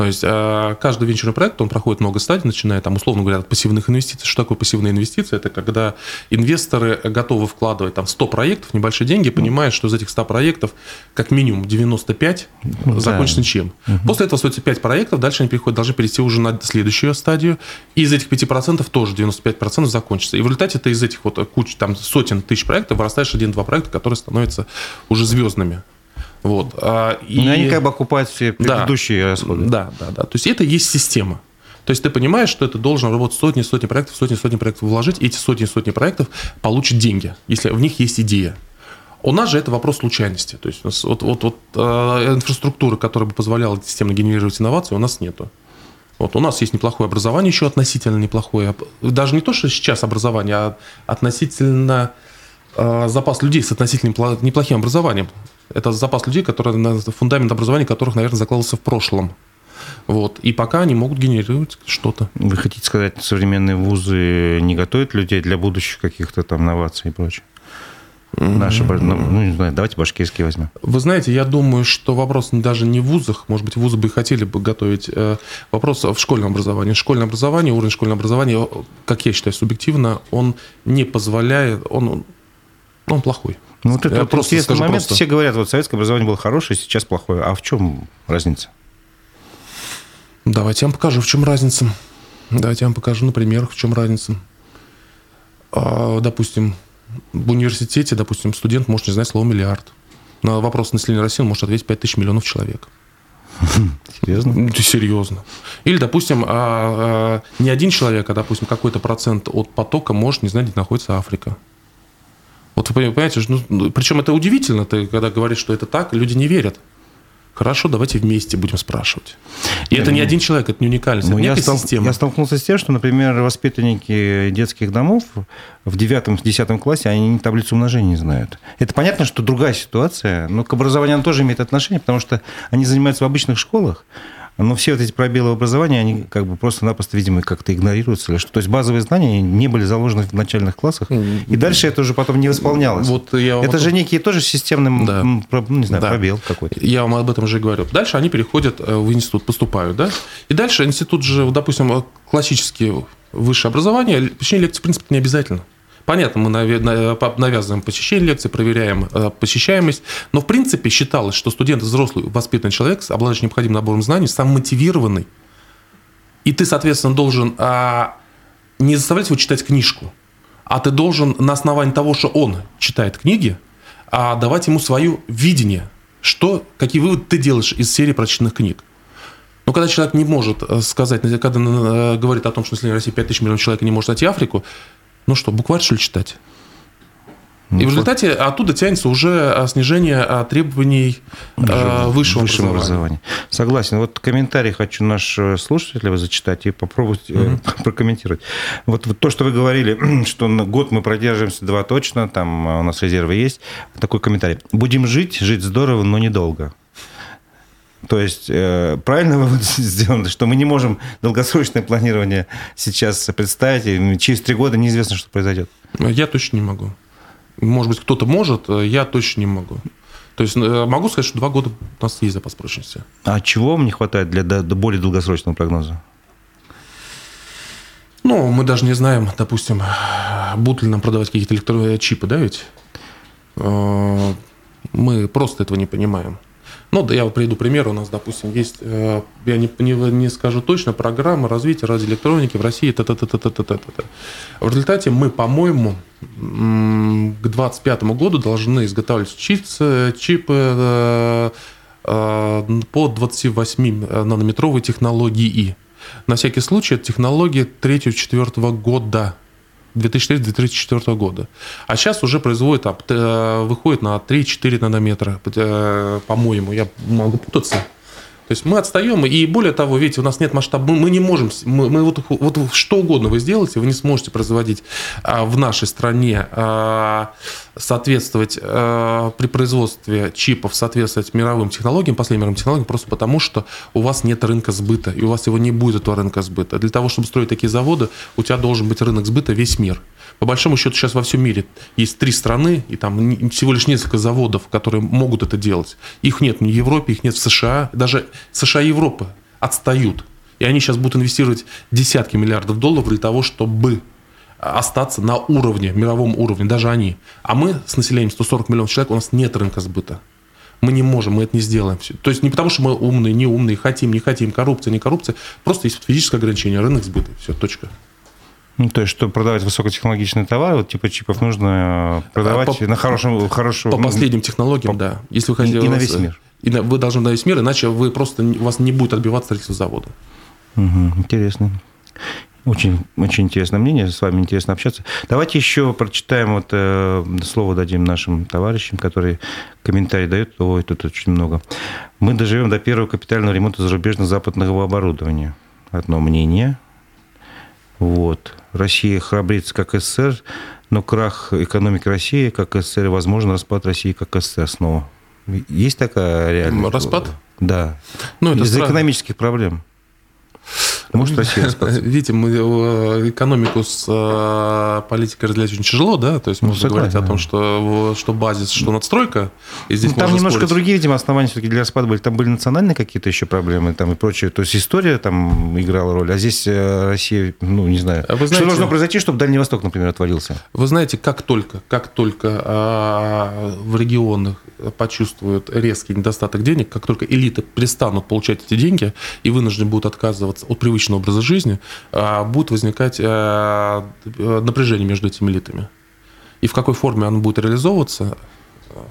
То есть а, каждый венчурный проект, он проходит много стадий, начиная там, условно говоря, от пассивных инвестиций. Что такое пассивные инвестиции? Это когда инвесторы готовы вкладывать там 100 проектов, небольшие деньги, понимая, что из этих 100 проектов как минимум 95 ну, закончится ничем. Угу. После этого остается 5 проектов, дальше они переходят, должны перейти уже на следующую стадию, и из этих 5% тоже 95% закончится. И в результате ты из этих вот куч, там сотен тысяч проектов вырастаешь один-два проекта, которые становятся уже звездными. Вот. А, и... Ну, они как бы окупают все предыдущие да, расходы. Да, да, да. То есть это есть система. То есть ты понимаешь, что это должен работать сотни, сотни проектов, сотни, сотни проектов вложить, и эти сотни, сотни проектов получат деньги, если в них есть идея. У нас же это вопрос случайности. То есть вот, вот, вот э, инфраструктуры, которая бы позволяла системно генерировать инновации, у нас нету. Вот у нас есть неплохое образование, еще относительно неплохое. Даже не то, что сейчас образование, а относительно э, запас людей с относительно неплохим образованием. Это запас людей, которые, фундамент образования которых, наверное, закладывался в прошлом. Вот. И пока они могут генерировать что-то. Вы хотите сказать, современные вузы не готовят людей для будущих каких-то там новаций и прочее? Наши, ну, ну, не знаю, давайте башкирские возьмем. Вы знаете, я думаю, что вопрос даже не в вузах, может быть, вузы бы хотели бы готовить, э, вопрос в школьном образовании. Школьное образование, уровень школьного образования, как я считаю, субъективно, он не позволяет, он, он плохой. Ну, вот это вот просто интересный момент. Просто. Все говорят, вот советское образование было хорошее, сейчас плохое. А в чем разница? Давайте я вам покажу, в чем разница. Давайте я вам покажу на примерах, в чем разница. А, допустим, в университете, допустим, студент может не знать слово «миллиард». На вопрос населения России он может ответить 5 тысяч миллионов человек. Серьезно? Серьезно. Или, допустим, а, а, не один человек, а, допустим, какой-то процент от потока может не знать, где находится Африка. Вот вы понимаете, ну, причем это удивительно, ты когда говоришь, что это так, люди не верят. Хорошо, давайте вместе будем спрашивать. И это не ну, один человек, это не уникальность, ну, это я, стол, система. я столкнулся с тем, что, например, воспитанники детских домов в девятом, десятом классе, они таблицу умножения не знают. Это понятно, что другая ситуация, но к образованию она тоже имеет отношение, потому что они занимаются в обычных школах, но все вот эти пробелы в образовании, они как бы просто-напросто, видимо, как-то игнорируются. Или что. То есть базовые знания не были заложены в начальных классах, и дальше это уже потом не восполнялось. Вот я это же некий тоже системный да. ну, не знаю, да. пробел какой-то. Я вам об этом уже говорю. Дальше они переходят э, в институт, поступают, да? И дальше институт же, допустим, классические высшее образование, посещение лекций, в принципе, не обязательно. Понятно, мы навязываем посещение лекций, проверяем э, посещаемость, но в принципе считалось, что студент взрослый, воспитанный человек, обладающий необходимым набором знаний, сам мотивированный, и ты, соответственно, должен а, не заставлять его читать книжку, а ты должен на основании того, что он читает книги, а давать ему свое видение, что, какие выводы ты делаешь из серии прочитанных книг. Но когда человек не может э, сказать, когда э, говорит о том, что население России 5 тысяч миллионов человек не может найти Африку, ну что, букварь, что ли, читать? Ну, и в результате оттуда тянется уже а, снижение а, требований а, высшего, высшего образования. образования. Согласен. Вот комментарий хочу наш э, слушателя зачитать и попробовать угу. прокомментировать. Вот, вот то, что вы говорили, что на год мы продержимся, два точно, там у нас резервы есть. Такой комментарий. Будем жить, жить здорово, но недолго. То есть э, правильно вывод сделан, что мы не можем долгосрочное планирование сейчас представить, и через три года неизвестно, что произойдет. Я точно не могу. Может быть, кто-то может, я точно не могу. То есть э, могу сказать, что два года у нас есть запас прочности. А чего вам не хватает для более долгосрочного прогноза? Ну, мы даже не знаем, допустим, будут ли нам продавать какие-то электронные чипы, да, ведь? Э, мы просто этого не понимаем. Ну, да, я приведу пример. У нас, допустим, есть, э, я не, не, не скажу точно, программа развития радиоэлектроники в России. Та -та -та -та -та -та -та -та. В результате мы, по-моему, к 2025 году должны изготавливать чипсы, чипы э, э, по 28 нанометровой технологии. На всякий случай, это технология 3-4 года. 2003-2004 года. А сейчас уже производит, выходит на 3-4 нанометра, по-моему, я могу путаться. То есть мы отстаем, и более того, видите, у нас нет масштаба, мы, мы не можем, мы, мы вот, вот что угодно вы сделаете, вы не сможете производить а, в нашей стране, а, соответствовать а, при производстве чипов, соответствовать мировым технологиям, последним мировым технологиям, просто потому что у вас нет рынка сбыта, и у вас его не будет, этого рынка сбыта. Для того, чтобы строить такие заводы, у тебя должен быть рынок сбыта весь мир. По большому счету сейчас во всем мире есть три страны, и там всего лишь несколько заводов, которые могут это делать. Их нет в Европе, их нет в США. Даже США и Европа отстают. И они сейчас будут инвестировать десятки миллиардов долларов для того, чтобы остаться на уровне, мировом уровне, даже они. А мы с населением 140 миллионов человек, у нас нет рынка сбыта. Мы не можем, мы это не сделаем. То есть не потому, что мы умные, не умные, хотим, не хотим, коррупция, не коррупция. Просто есть физическое ограничение, рынок сбыта. Все, точка. Ну, то есть, чтобы продавать высокотехнологичные товары, вот типа чипов нужно продавать по, на хорошем, хорошем... По ну, последним технологиям, по, да. Если вы хотите... И, и на весь мир. И на, вы должны на весь мир, иначе вы просто, у вас не будет отбиваться строительство завода. Угу, интересно. Очень, очень интересное мнение, с вами интересно общаться. Давайте еще прочитаем, вот э, слово дадим нашим товарищам, которые комментарии дают. Ой, тут очень много. Мы доживем до первого капитального ремонта зарубежно-западного оборудования. Одно мнение. Вот. Россия храбрится как СССР, но крах экономики России как СССР, возможно, распад России как СССР снова. Есть такая реальность? Распад? Да. Ну, это Из-за экономических проблем. Может Россия Видите, мы э, экономику с э, политикой разделять очень тяжело, да? То есть ну, можно говорить о том, что, что базис, что надстройка. И здесь ну, там немножко спорить. другие, видимо, основания все-таки для распада были. Там были национальные какие-то еще проблемы там и прочее. То есть история там играла роль, а здесь э, Россия, ну, не знаю. А вы знаете, что должно произойти, чтобы Дальний Восток, например, отвалился? Вы знаете, как только, как только а, в регионах почувствуют резкий недостаток денег, как только элиты перестанут получать эти деньги и вынуждены будут отказываться от привычных привычного образа жизни, а, будет возникать э, напряжение между этими элитами. И в какой форме оно будет реализовываться, э,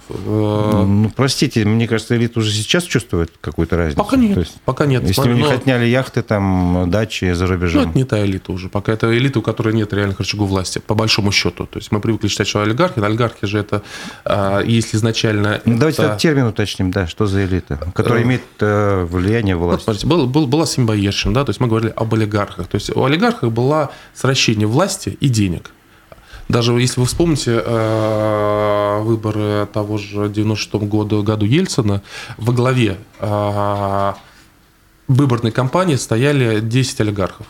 ну, простите, мне кажется, элита уже сейчас чувствует какую-то разницу. Пока нет. То есть, пока нет. Если но... у них отняли яхты, там, дачи за рубежом. Ну, это не та элита уже. Пока это элита, у которой нет реальных рычагов власти, по большому счету. То есть мы привыкли считать, что олигархи, олигархи же это, а, если изначально... Ну, давайте это... термин уточним, да, что за элита, которая э, имеет э, влияние власти. Вот, был, был, была симбоерщина, да, то есть мы говорили об олигархах. То есть у олигархов была сращение власти и денег. Даже если вы вспомните э, выборы того же 96 года, году Ельцина, во главе э, выборной кампании стояли 10 олигархов.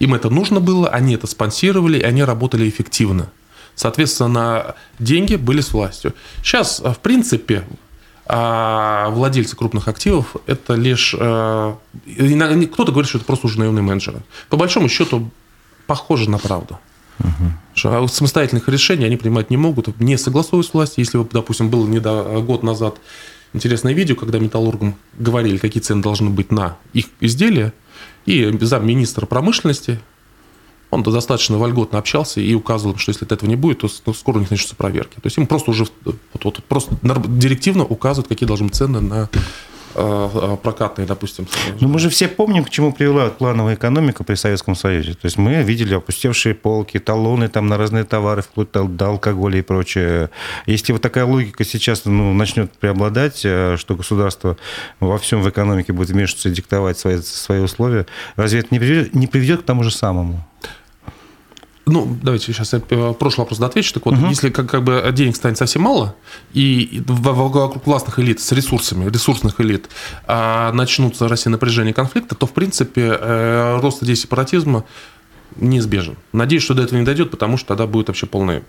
Им это нужно было, они это спонсировали, и они работали эффективно. Соответственно, деньги были с властью. Сейчас, в принципе, владельцы крупных активов – это лишь… Кто-то говорит, что это просто уже наемные менеджеры. По большому счету, похоже на правду. Угу. самостоятельных решений они принимать не могут, не согласуясь с властью. Если, допустим, было не до, год назад интересное видео, когда металлургам говорили, какие цены должны быть на их изделия, и замминистра промышленности, он достаточно вольготно общался и указывал, что если этого не будет, то ну, скоро у них начнутся проверки. То есть им просто уже вот, вот, просто директивно указывают, какие должны быть цены на прокатные, допустим. Ну, мы же все помним, к чему привела плановая экономика при Советском Союзе. То есть мы видели опустевшие полки, талоны там на разные товары, вплоть до алкоголя и прочее. Если вот такая логика сейчас ну, начнет преобладать, э, что государство во всем в экономике будет вмешиваться и диктовать свои, свои условия, разве это не приведет, не приведет к тому же самому? Ну, давайте сейчас я э, прошлый вопрос отвечу. Так вот, угу. если как, как бы денег станет совсем мало, и вокруг классных элит с ресурсами, ресурсных элит, а, начнутся Россия напряжение конфликта, то, в принципе, э, рост идей сепаратизма неизбежен. Надеюсь, что до этого не дойдет, потому что тогда будет вообще полный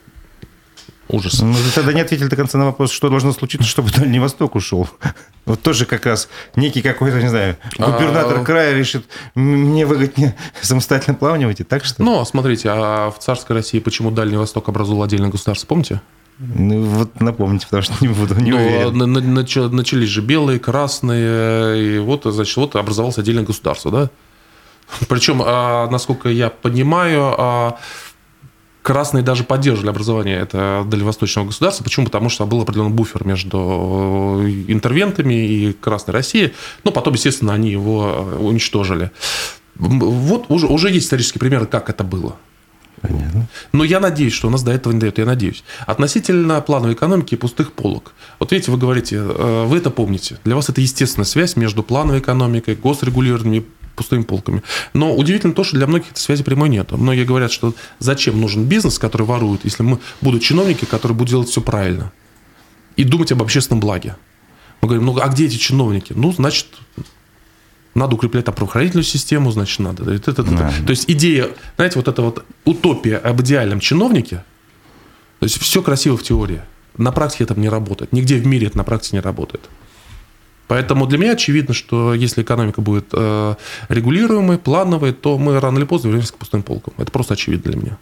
Ужас. Ну, вы тогда не ответили до конца на вопрос, что должно случиться, чтобы Дальний Восток ушел. Вот тоже как раз некий какой-то, не знаю, губернатор А- края решит, «М, мне выгоднее самостоятельно плавнивать, и так что? Но, смотрите, а в царской России почему Дальний Восток образовал отдельное государство, помните? Ну, вот напомните, потому что не буду, не Ну, уверен. на- на- нача- начались же белые, красные, и вот, значит, вот образовалось отдельное государство, да? Причем, а, насколько я понимаю, а, красные даже поддерживали образование этого дальневосточного государства. Почему? Потому что был определенный буфер между э, интервентами и Красной Россией. Ну, потом, естественно, они его э, уничтожили. Вот уже, уже есть исторические примеры, как это было. Понятно. Но я надеюсь, что у нас до этого не дает, я надеюсь. Относительно плановой экономики и пустых полок. Вот видите, вы говорите, э, вы это помните. Для вас это естественная связь между плановой экономикой, госрегулированием и пустыми полками. Но удивительно то, что для многих этой связи прямой нет. Многие говорят, что зачем нужен бизнес, который ворует, если мы будут чиновники, которые будут делать все правильно и думать об общественном благе. Мы говорим, ну а где эти чиновники? Ну, значит, надо укреплять там правоохранительную систему, значит, надо. Это- это- это. Да. То есть идея, знаете, вот эта вот утопия об идеальном чиновнике, то есть все красиво в теории. На практике это не работает. Нигде в мире это на практике не работает. Поэтому для меня очевидно, что если экономика будет э, регулируемой, плановой, то мы рано или поздно вернемся к пустым полкам. Это просто очевидно для меня.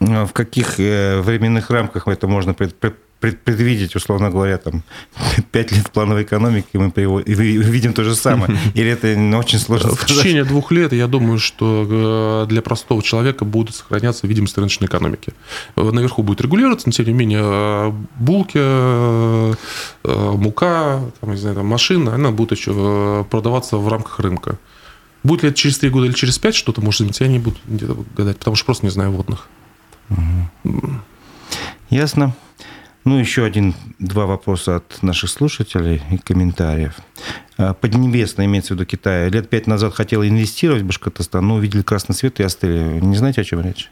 А В каких э, временных рамках это можно пред- пред- пред- предвидеть, условно говоря, там, пять лет плановой экономики, и мы видим то же самое? Или это очень сложно В сказать? течение двух лет, я думаю, что э, для простого человека будет сохраняться видимость рыночной экономики. Э, Наверху будет регулироваться, но тем не менее э, булки, э, э, мука, там, не знаю, там, машина, она будет еще э, продаваться в рамках рынка. Будет ли это через три года или через пять что-то, может быть, я не буду где-то гадать, потому что просто не знаю водных. Ясно. Ну, еще один, два вопроса от наших слушателей и комментариев. А, Поднебесная, имеется в виду Китая, лет пять назад хотела инвестировать в Башкортостан, но увидели красный свет и остыли. Не знаете, о чем речь?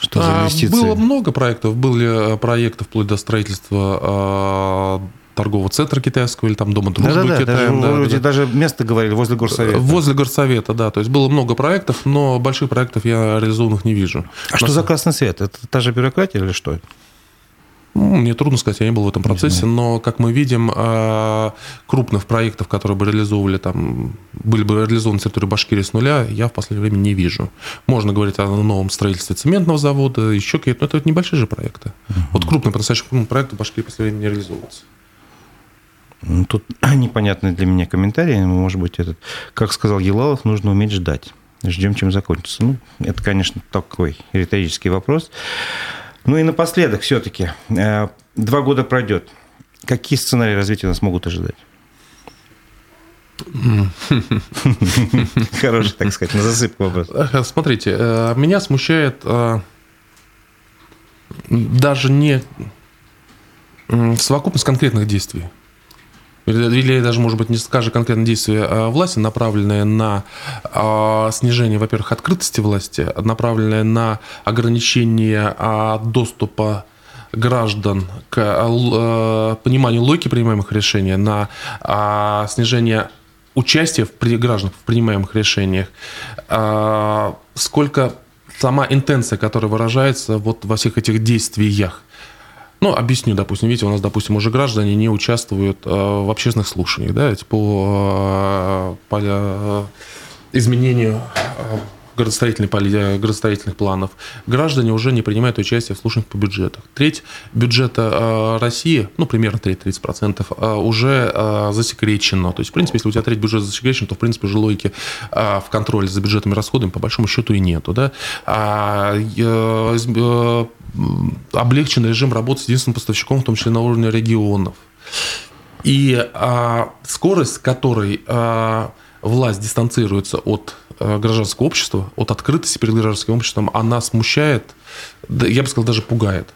Что за А, инвестиции? Было много проектов. Были э, проекты вплоть до строительства а, торгового центра китайского или там Дома дружбы Да-да-да, Китая. даже, Да, вроде да. даже место говорили возле горсовета. Возле горсовета, да. То есть было много проектов, но больших проектов я реализованных не вижу. А что за красный свет? Это та же бюрократия или что? Ну, Мне трудно сказать, я не был в этом процессе, но, как мы видим, а, крупных проектов, которые бы реализовывали там, были бы реализованы на территории Башкирии с нуля, я в последнее время не вижу. Можно говорить о новом строительстве цементного завода, еще какие-то, но это вот небольшие же проекты. Вот крупные, по-настоящему крупные проекты в Башкирии в последнее время не реализовываются. Ну, Тут непонятный для меня комментарий, может быть, этот. Как сказал Елалов, нужно уметь ждать. Ждем, чем закончится. Ну, это, конечно, такой риторический вопрос. Ну и напоследок все-таки. Два года пройдет. Какие сценарии развития нас могут ожидать? Хороший, так сказать, на засыпку вопрос. Э, Смотрите, э, меня смущает э, даже не совокупность конкретных действий. Или, даже, может быть, не скажем конкретно действия а власти, направленные на а, снижение, во-первых, открытости власти, направленные на ограничение а, доступа граждан к пониманию логики принимаемых решений, на снижение участия в граждан в принимаемых решениях, сколько сама интенция, которая выражается вот во всех этих действиях. Ну, объясню, допустим, видите, у нас, допустим, уже граждане не участвуют э, в общественных слушаниях, да, по, э, по э, изменению градостроительной поли- э, градостроительных планов. Граждане уже не принимают участие в слушаниях по бюджетах. Треть бюджета э, России, ну, примерно треть, 30%, э, уже засекречено. То есть, в принципе, если у тебя треть бюджета засекречен, то, в принципе, уже логики в контроле за бюджетными расходами по большому счету и нету. Да? А, облегчен режим работы с единственным поставщиком, в том числе на уровне регионов. И а, скорость, с которой а, власть дистанцируется от гражданского общества, от открытости перед гражданским обществом, она смущает, я бы сказал, даже пугает.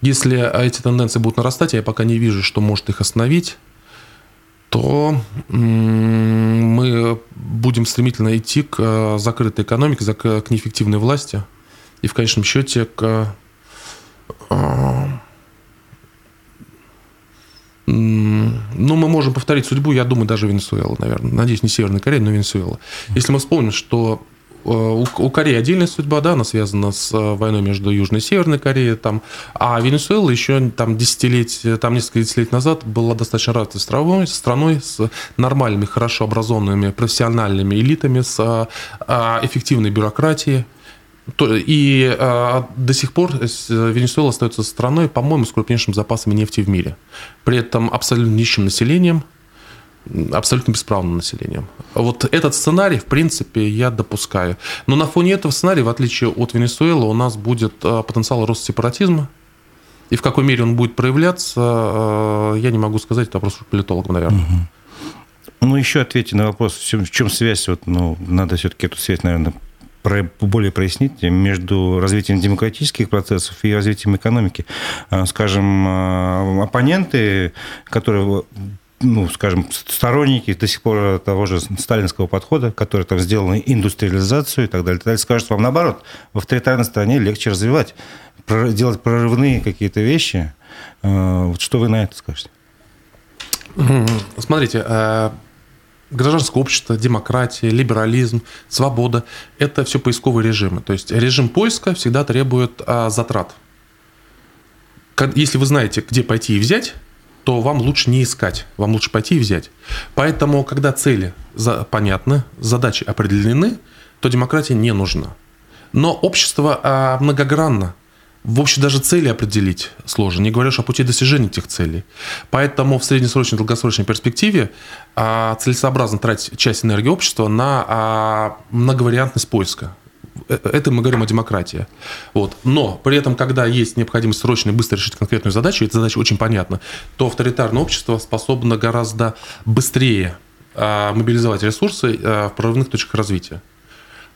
Если а, эти тенденции будут нарастать, а я пока не вижу, что может их остановить, то мы будем стремительно идти к а, закрытой экономике, к неэффективной власти и в конечном счете к Ну, мы можем повторить судьбу, я думаю, даже Венесуэла, наверное. Надеюсь, не Северная Корея, но Венесуэла. Если мы вспомним, что у, у Кореи отдельная судьба, да, она связана с войной между Южной и Северной Кореей, там, а Венесуэла еще там десятилетия, там несколько десятилетий назад была достаточно развитой страной, страной с нормальными, хорошо образованными, профессиональными элитами, с а, эффективной бюрократией, и э, до сих пор Венесуэла остается страной, по-моему, с крупнейшим запасами нефти в мире. При этом абсолютно нищим населением, абсолютно бесправным населением. Вот этот сценарий, в принципе, я допускаю. Но на фоне этого сценария, в отличие от Венесуэлы, у нас будет э, потенциал роста сепаратизма. И в какой мере он будет проявляться, э, я не могу сказать, это вопрос политологам, наверное. Ну, еще ответьте на вопрос, в чем связь, вот, ну, надо все-таки эту связь, наверное, более прояснить между развитием демократических процессов и развитием экономики. А, скажем, а, оппоненты, которые ну, скажем, сторонники до сих пор того же сталинского подхода, который там сделал индустриализацию и так далее, и так далее, скажут вам наоборот, в авторитарной стране легче развивать, делать прорывные какие-то вещи. А, вот что вы на это скажете? Смотрите, гражданское общество, демократия, либерализм, свобода – это все поисковые режимы. То есть режим поиска всегда требует а, затрат. Если вы знаете, где пойти и взять, то вам лучше не искать, вам лучше пойти и взять. Поэтому, когда цели за, понятны, задачи определены, то демократия не нужна. Но общество а, многогранно в общем, даже цели определить сложно, не говоря уж о пути достижения этих целей. Поэтому в среднесрочной долгосрочной перспективе а, целесообразно тратить часть энергии общества на а, многовариантность поиска. Э, это мы говорим о демократии. Вот. Но при этом, когда есть необходимость срочно и быстро решить конкретную задачу, эта задача очень понятна, то авторитарное общество способно гораздо быстрее а, мобилизовать ресурсы в прорывных точках развития.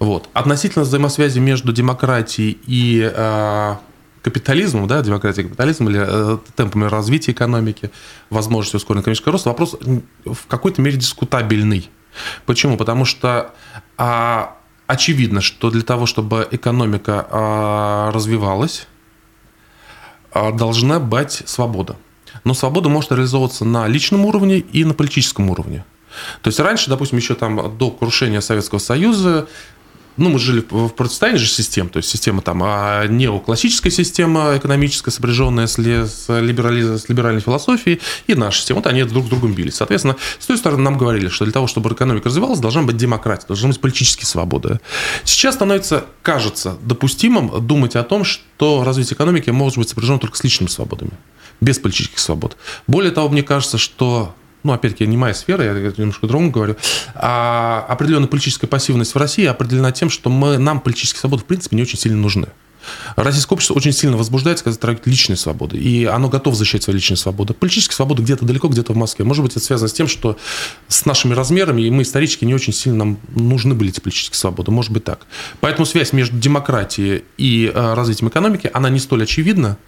Вот. Относительно взаимосвязи между демократией и капитализмом, да, демократия капитализм или э, темпами развития экономики, возможностью ускоренного экономического роста, вопрос в какой-то мере дискутабельный. Почему? Потому что а, очевидно, что для того, чтобы экономика а, развивалась, а, должна быть свобода. Но свобода может реализовываться на личном уровне и на политическом уровне. То есть раньше, допустим, еще там до крушения Советского Союза ну, мы жили в противостоянии же систем, то есть система там а неоклассическая система экономическая, сопряженная с, с, либерали, с либеральной философией, и наша система. Вот они друг с другом бились. Соответственно, с той стороны нам говорили, что для того, чтобы экономика развивалась, должна быть демократия, должна быть политические свободы. Сейчас становится, кажется, допустимым думать о том, что развитие экономики может быть сопряжено только с личными свободами, без политических свобод. Более того, мне кажется, что ну, опять-таки, не моя сфера, я немножко другому говорю, а определенная политическая пассивность в России определена тем, что мы, нам политические свободы, в принципе, не очень сильно нужны. Российское общество очень сильно возбуждается, когда трагедия личные свободы, и оно готово защищать свои личные свободы. Политические свободы где-то далеко, где-то в Москве. Может быть, это связано с тем, что с нашими размерами, и мы исторически не очень сильно нам нужны были эти политические свободы. Может быть так. Поэтому связь между демократией и э, развитием экономики, она не столь очевидна,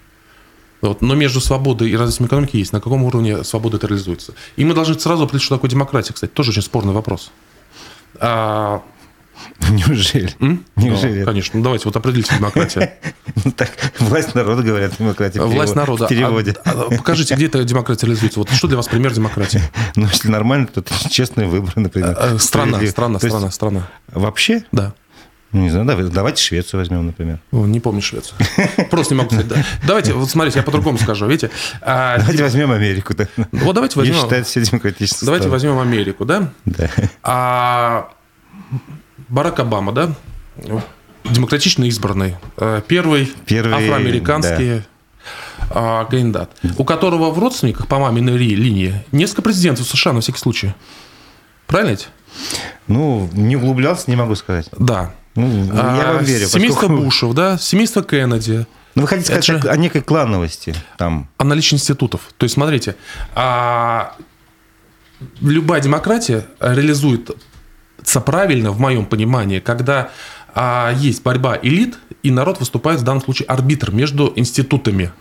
вот. Но между свободой и развитием экономики есть. На каком уровне свобода это реализуется? И мы должны сразу определить, что такое демократия, кстати. Тоже очень спорный вопрос. А... Неужели? М? Неужели? Ну, конечно. Ну, давайте вот определите демократию. Ну, так, власть народа, говорят, демократия. Власть народа. В переводе. А, а, покажите, где эта демократия реализуется. Вот что для вас пример демократии? Ну, если нормально, то это честные выборы, например. А, страна, страна, страна, страна. Вообще? Да. Ну, не знаю, давайте Швецию возьмем, например. Не помню Швецию. Просто не могу сказать. Да. Давайте, вот смотрите, я по-другому скажу. Видите? А, давайте возьмем Америку. Да. Вот давайте возьмем... считают все демократические Давайте возьмем Америку, да? Да. А Барак Обама, да? Демократично избранный. Э, первый, Первый афроамериканский да. кандидат, у которого в родственниках по маминой линии несколько президентов США на всякий случай. Правильно ведь? Ну, не углублялся, не могу сказать. Да. Ну, я вам верю. Семейство поскольку... Бушев, да, семейство Кеннеди. Ну, вы хотите сказать же... о некой клановости там? О наличии институтов. То есть, смотрите, а... любая демократия реализуется правильно, в моем понимании, когда а, есть борьба элит, и народ выступает в данном случае арбитр между институтами.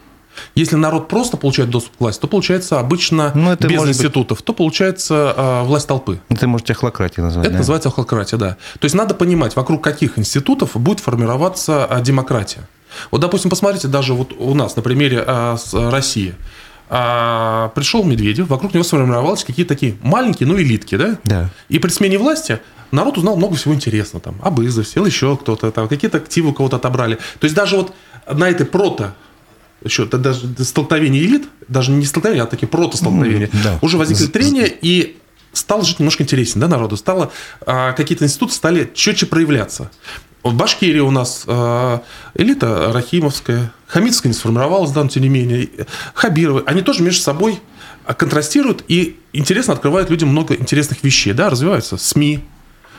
Если народ просто получает доступ к власти, то получается обычно ну, это без институтов, быть... то получается э, власть толпы. Это можете охлократия назвать. Это да? называется охлократия, да. То есть надо понимать, вокруг каких институтов будет формироваться э, демократия. Вот, допустим, посмотрите даже вот у нас на примере э, России. А, пришел Медведев, вокруг него сформировались какие-то такие маленькие, ну, элитки, да? Да. И при смене власти народ узнал много всего интересного. Там, об Изо, сел еще кто-то, там, какие-то активы у кого-то отобрали. То есть даже вот на этой прото еще даже столкновение элит, даже не столкновение, а такие протостолкновения, mm, да. уже возникли трения, и стал жить немножко интереснее, да, народу. Стало, а, какие-то институты стали четче проявляться. В Башкирии у нас э, элита Рахимовская, Хамидская не сформировалась, да, но тем не менее, Хабировы, они тоже между собой контрастируют и интересно открывают людям много интересных вещей, да, развиваются СМИ,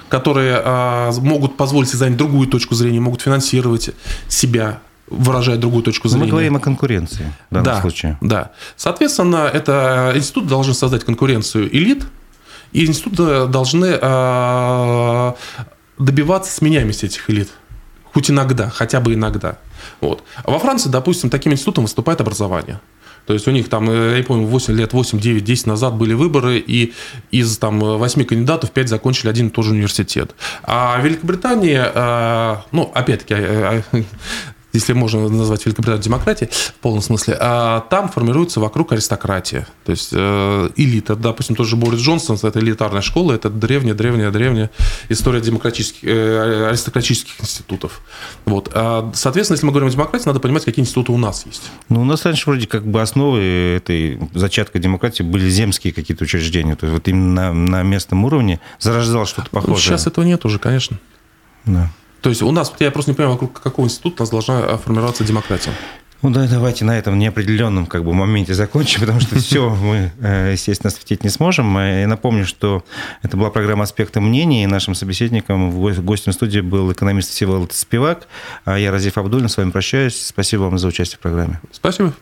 которые э, могут позволить себе занять другую точку зрения, могут финансировать себя, выражая другую точку зрения. Мы говорим о конкуренции в данном да, случае. Да. Соответственно, это институт должен создать конкуренцию элит, и институты должны а, добиваться сменяемости этих элит. Хоть иногда, хотя бы иногда. Вот. А во Франции, допустим, таким институтом выступает образование. То есть у них там, э, я помню, 8 лет, 8, 9, 10 назад были выборы, и из там 8 кандидатов 5 закончили один и тот же университет. А в Великобритании, э, ну, опять-таки, э, если можно назвать Великобританию демократией в полном смысле, а там формируется вокруг аристократия. То есть э, элита, допустим, тоже Борис Джонсон, это элитарная школа, это древняя, древняя, древняя история демократических, э, аристократических институтов. Вот. А, соответственно, если мы говорим о демократии, надо понимать, какие институты у нас есть. Ну, у нас раньше вроде как бы основы этой зачатка демократии были земские какие-то учреждения. То есть вот именно на, на местном уровне зарождалось что-то похожее. Сейчас этого нет уже, конечно. Да. То есть у нас, я просто не понимаю, вокруг какого института у нас должна формироваться демократия. Ну да, давайте на этом неопределенном как бы моменте закончим, потому что все мы, э, естественно, осветить не сможем. Э, я напомню, что это была программа «Аспекты мнений», и нашим собеседником в гостем студии был экономист Всеволод Спивак, а я Разиф Абдулин, с вами прощаюсь. Спасибо вам за участие в программе. Спасибо.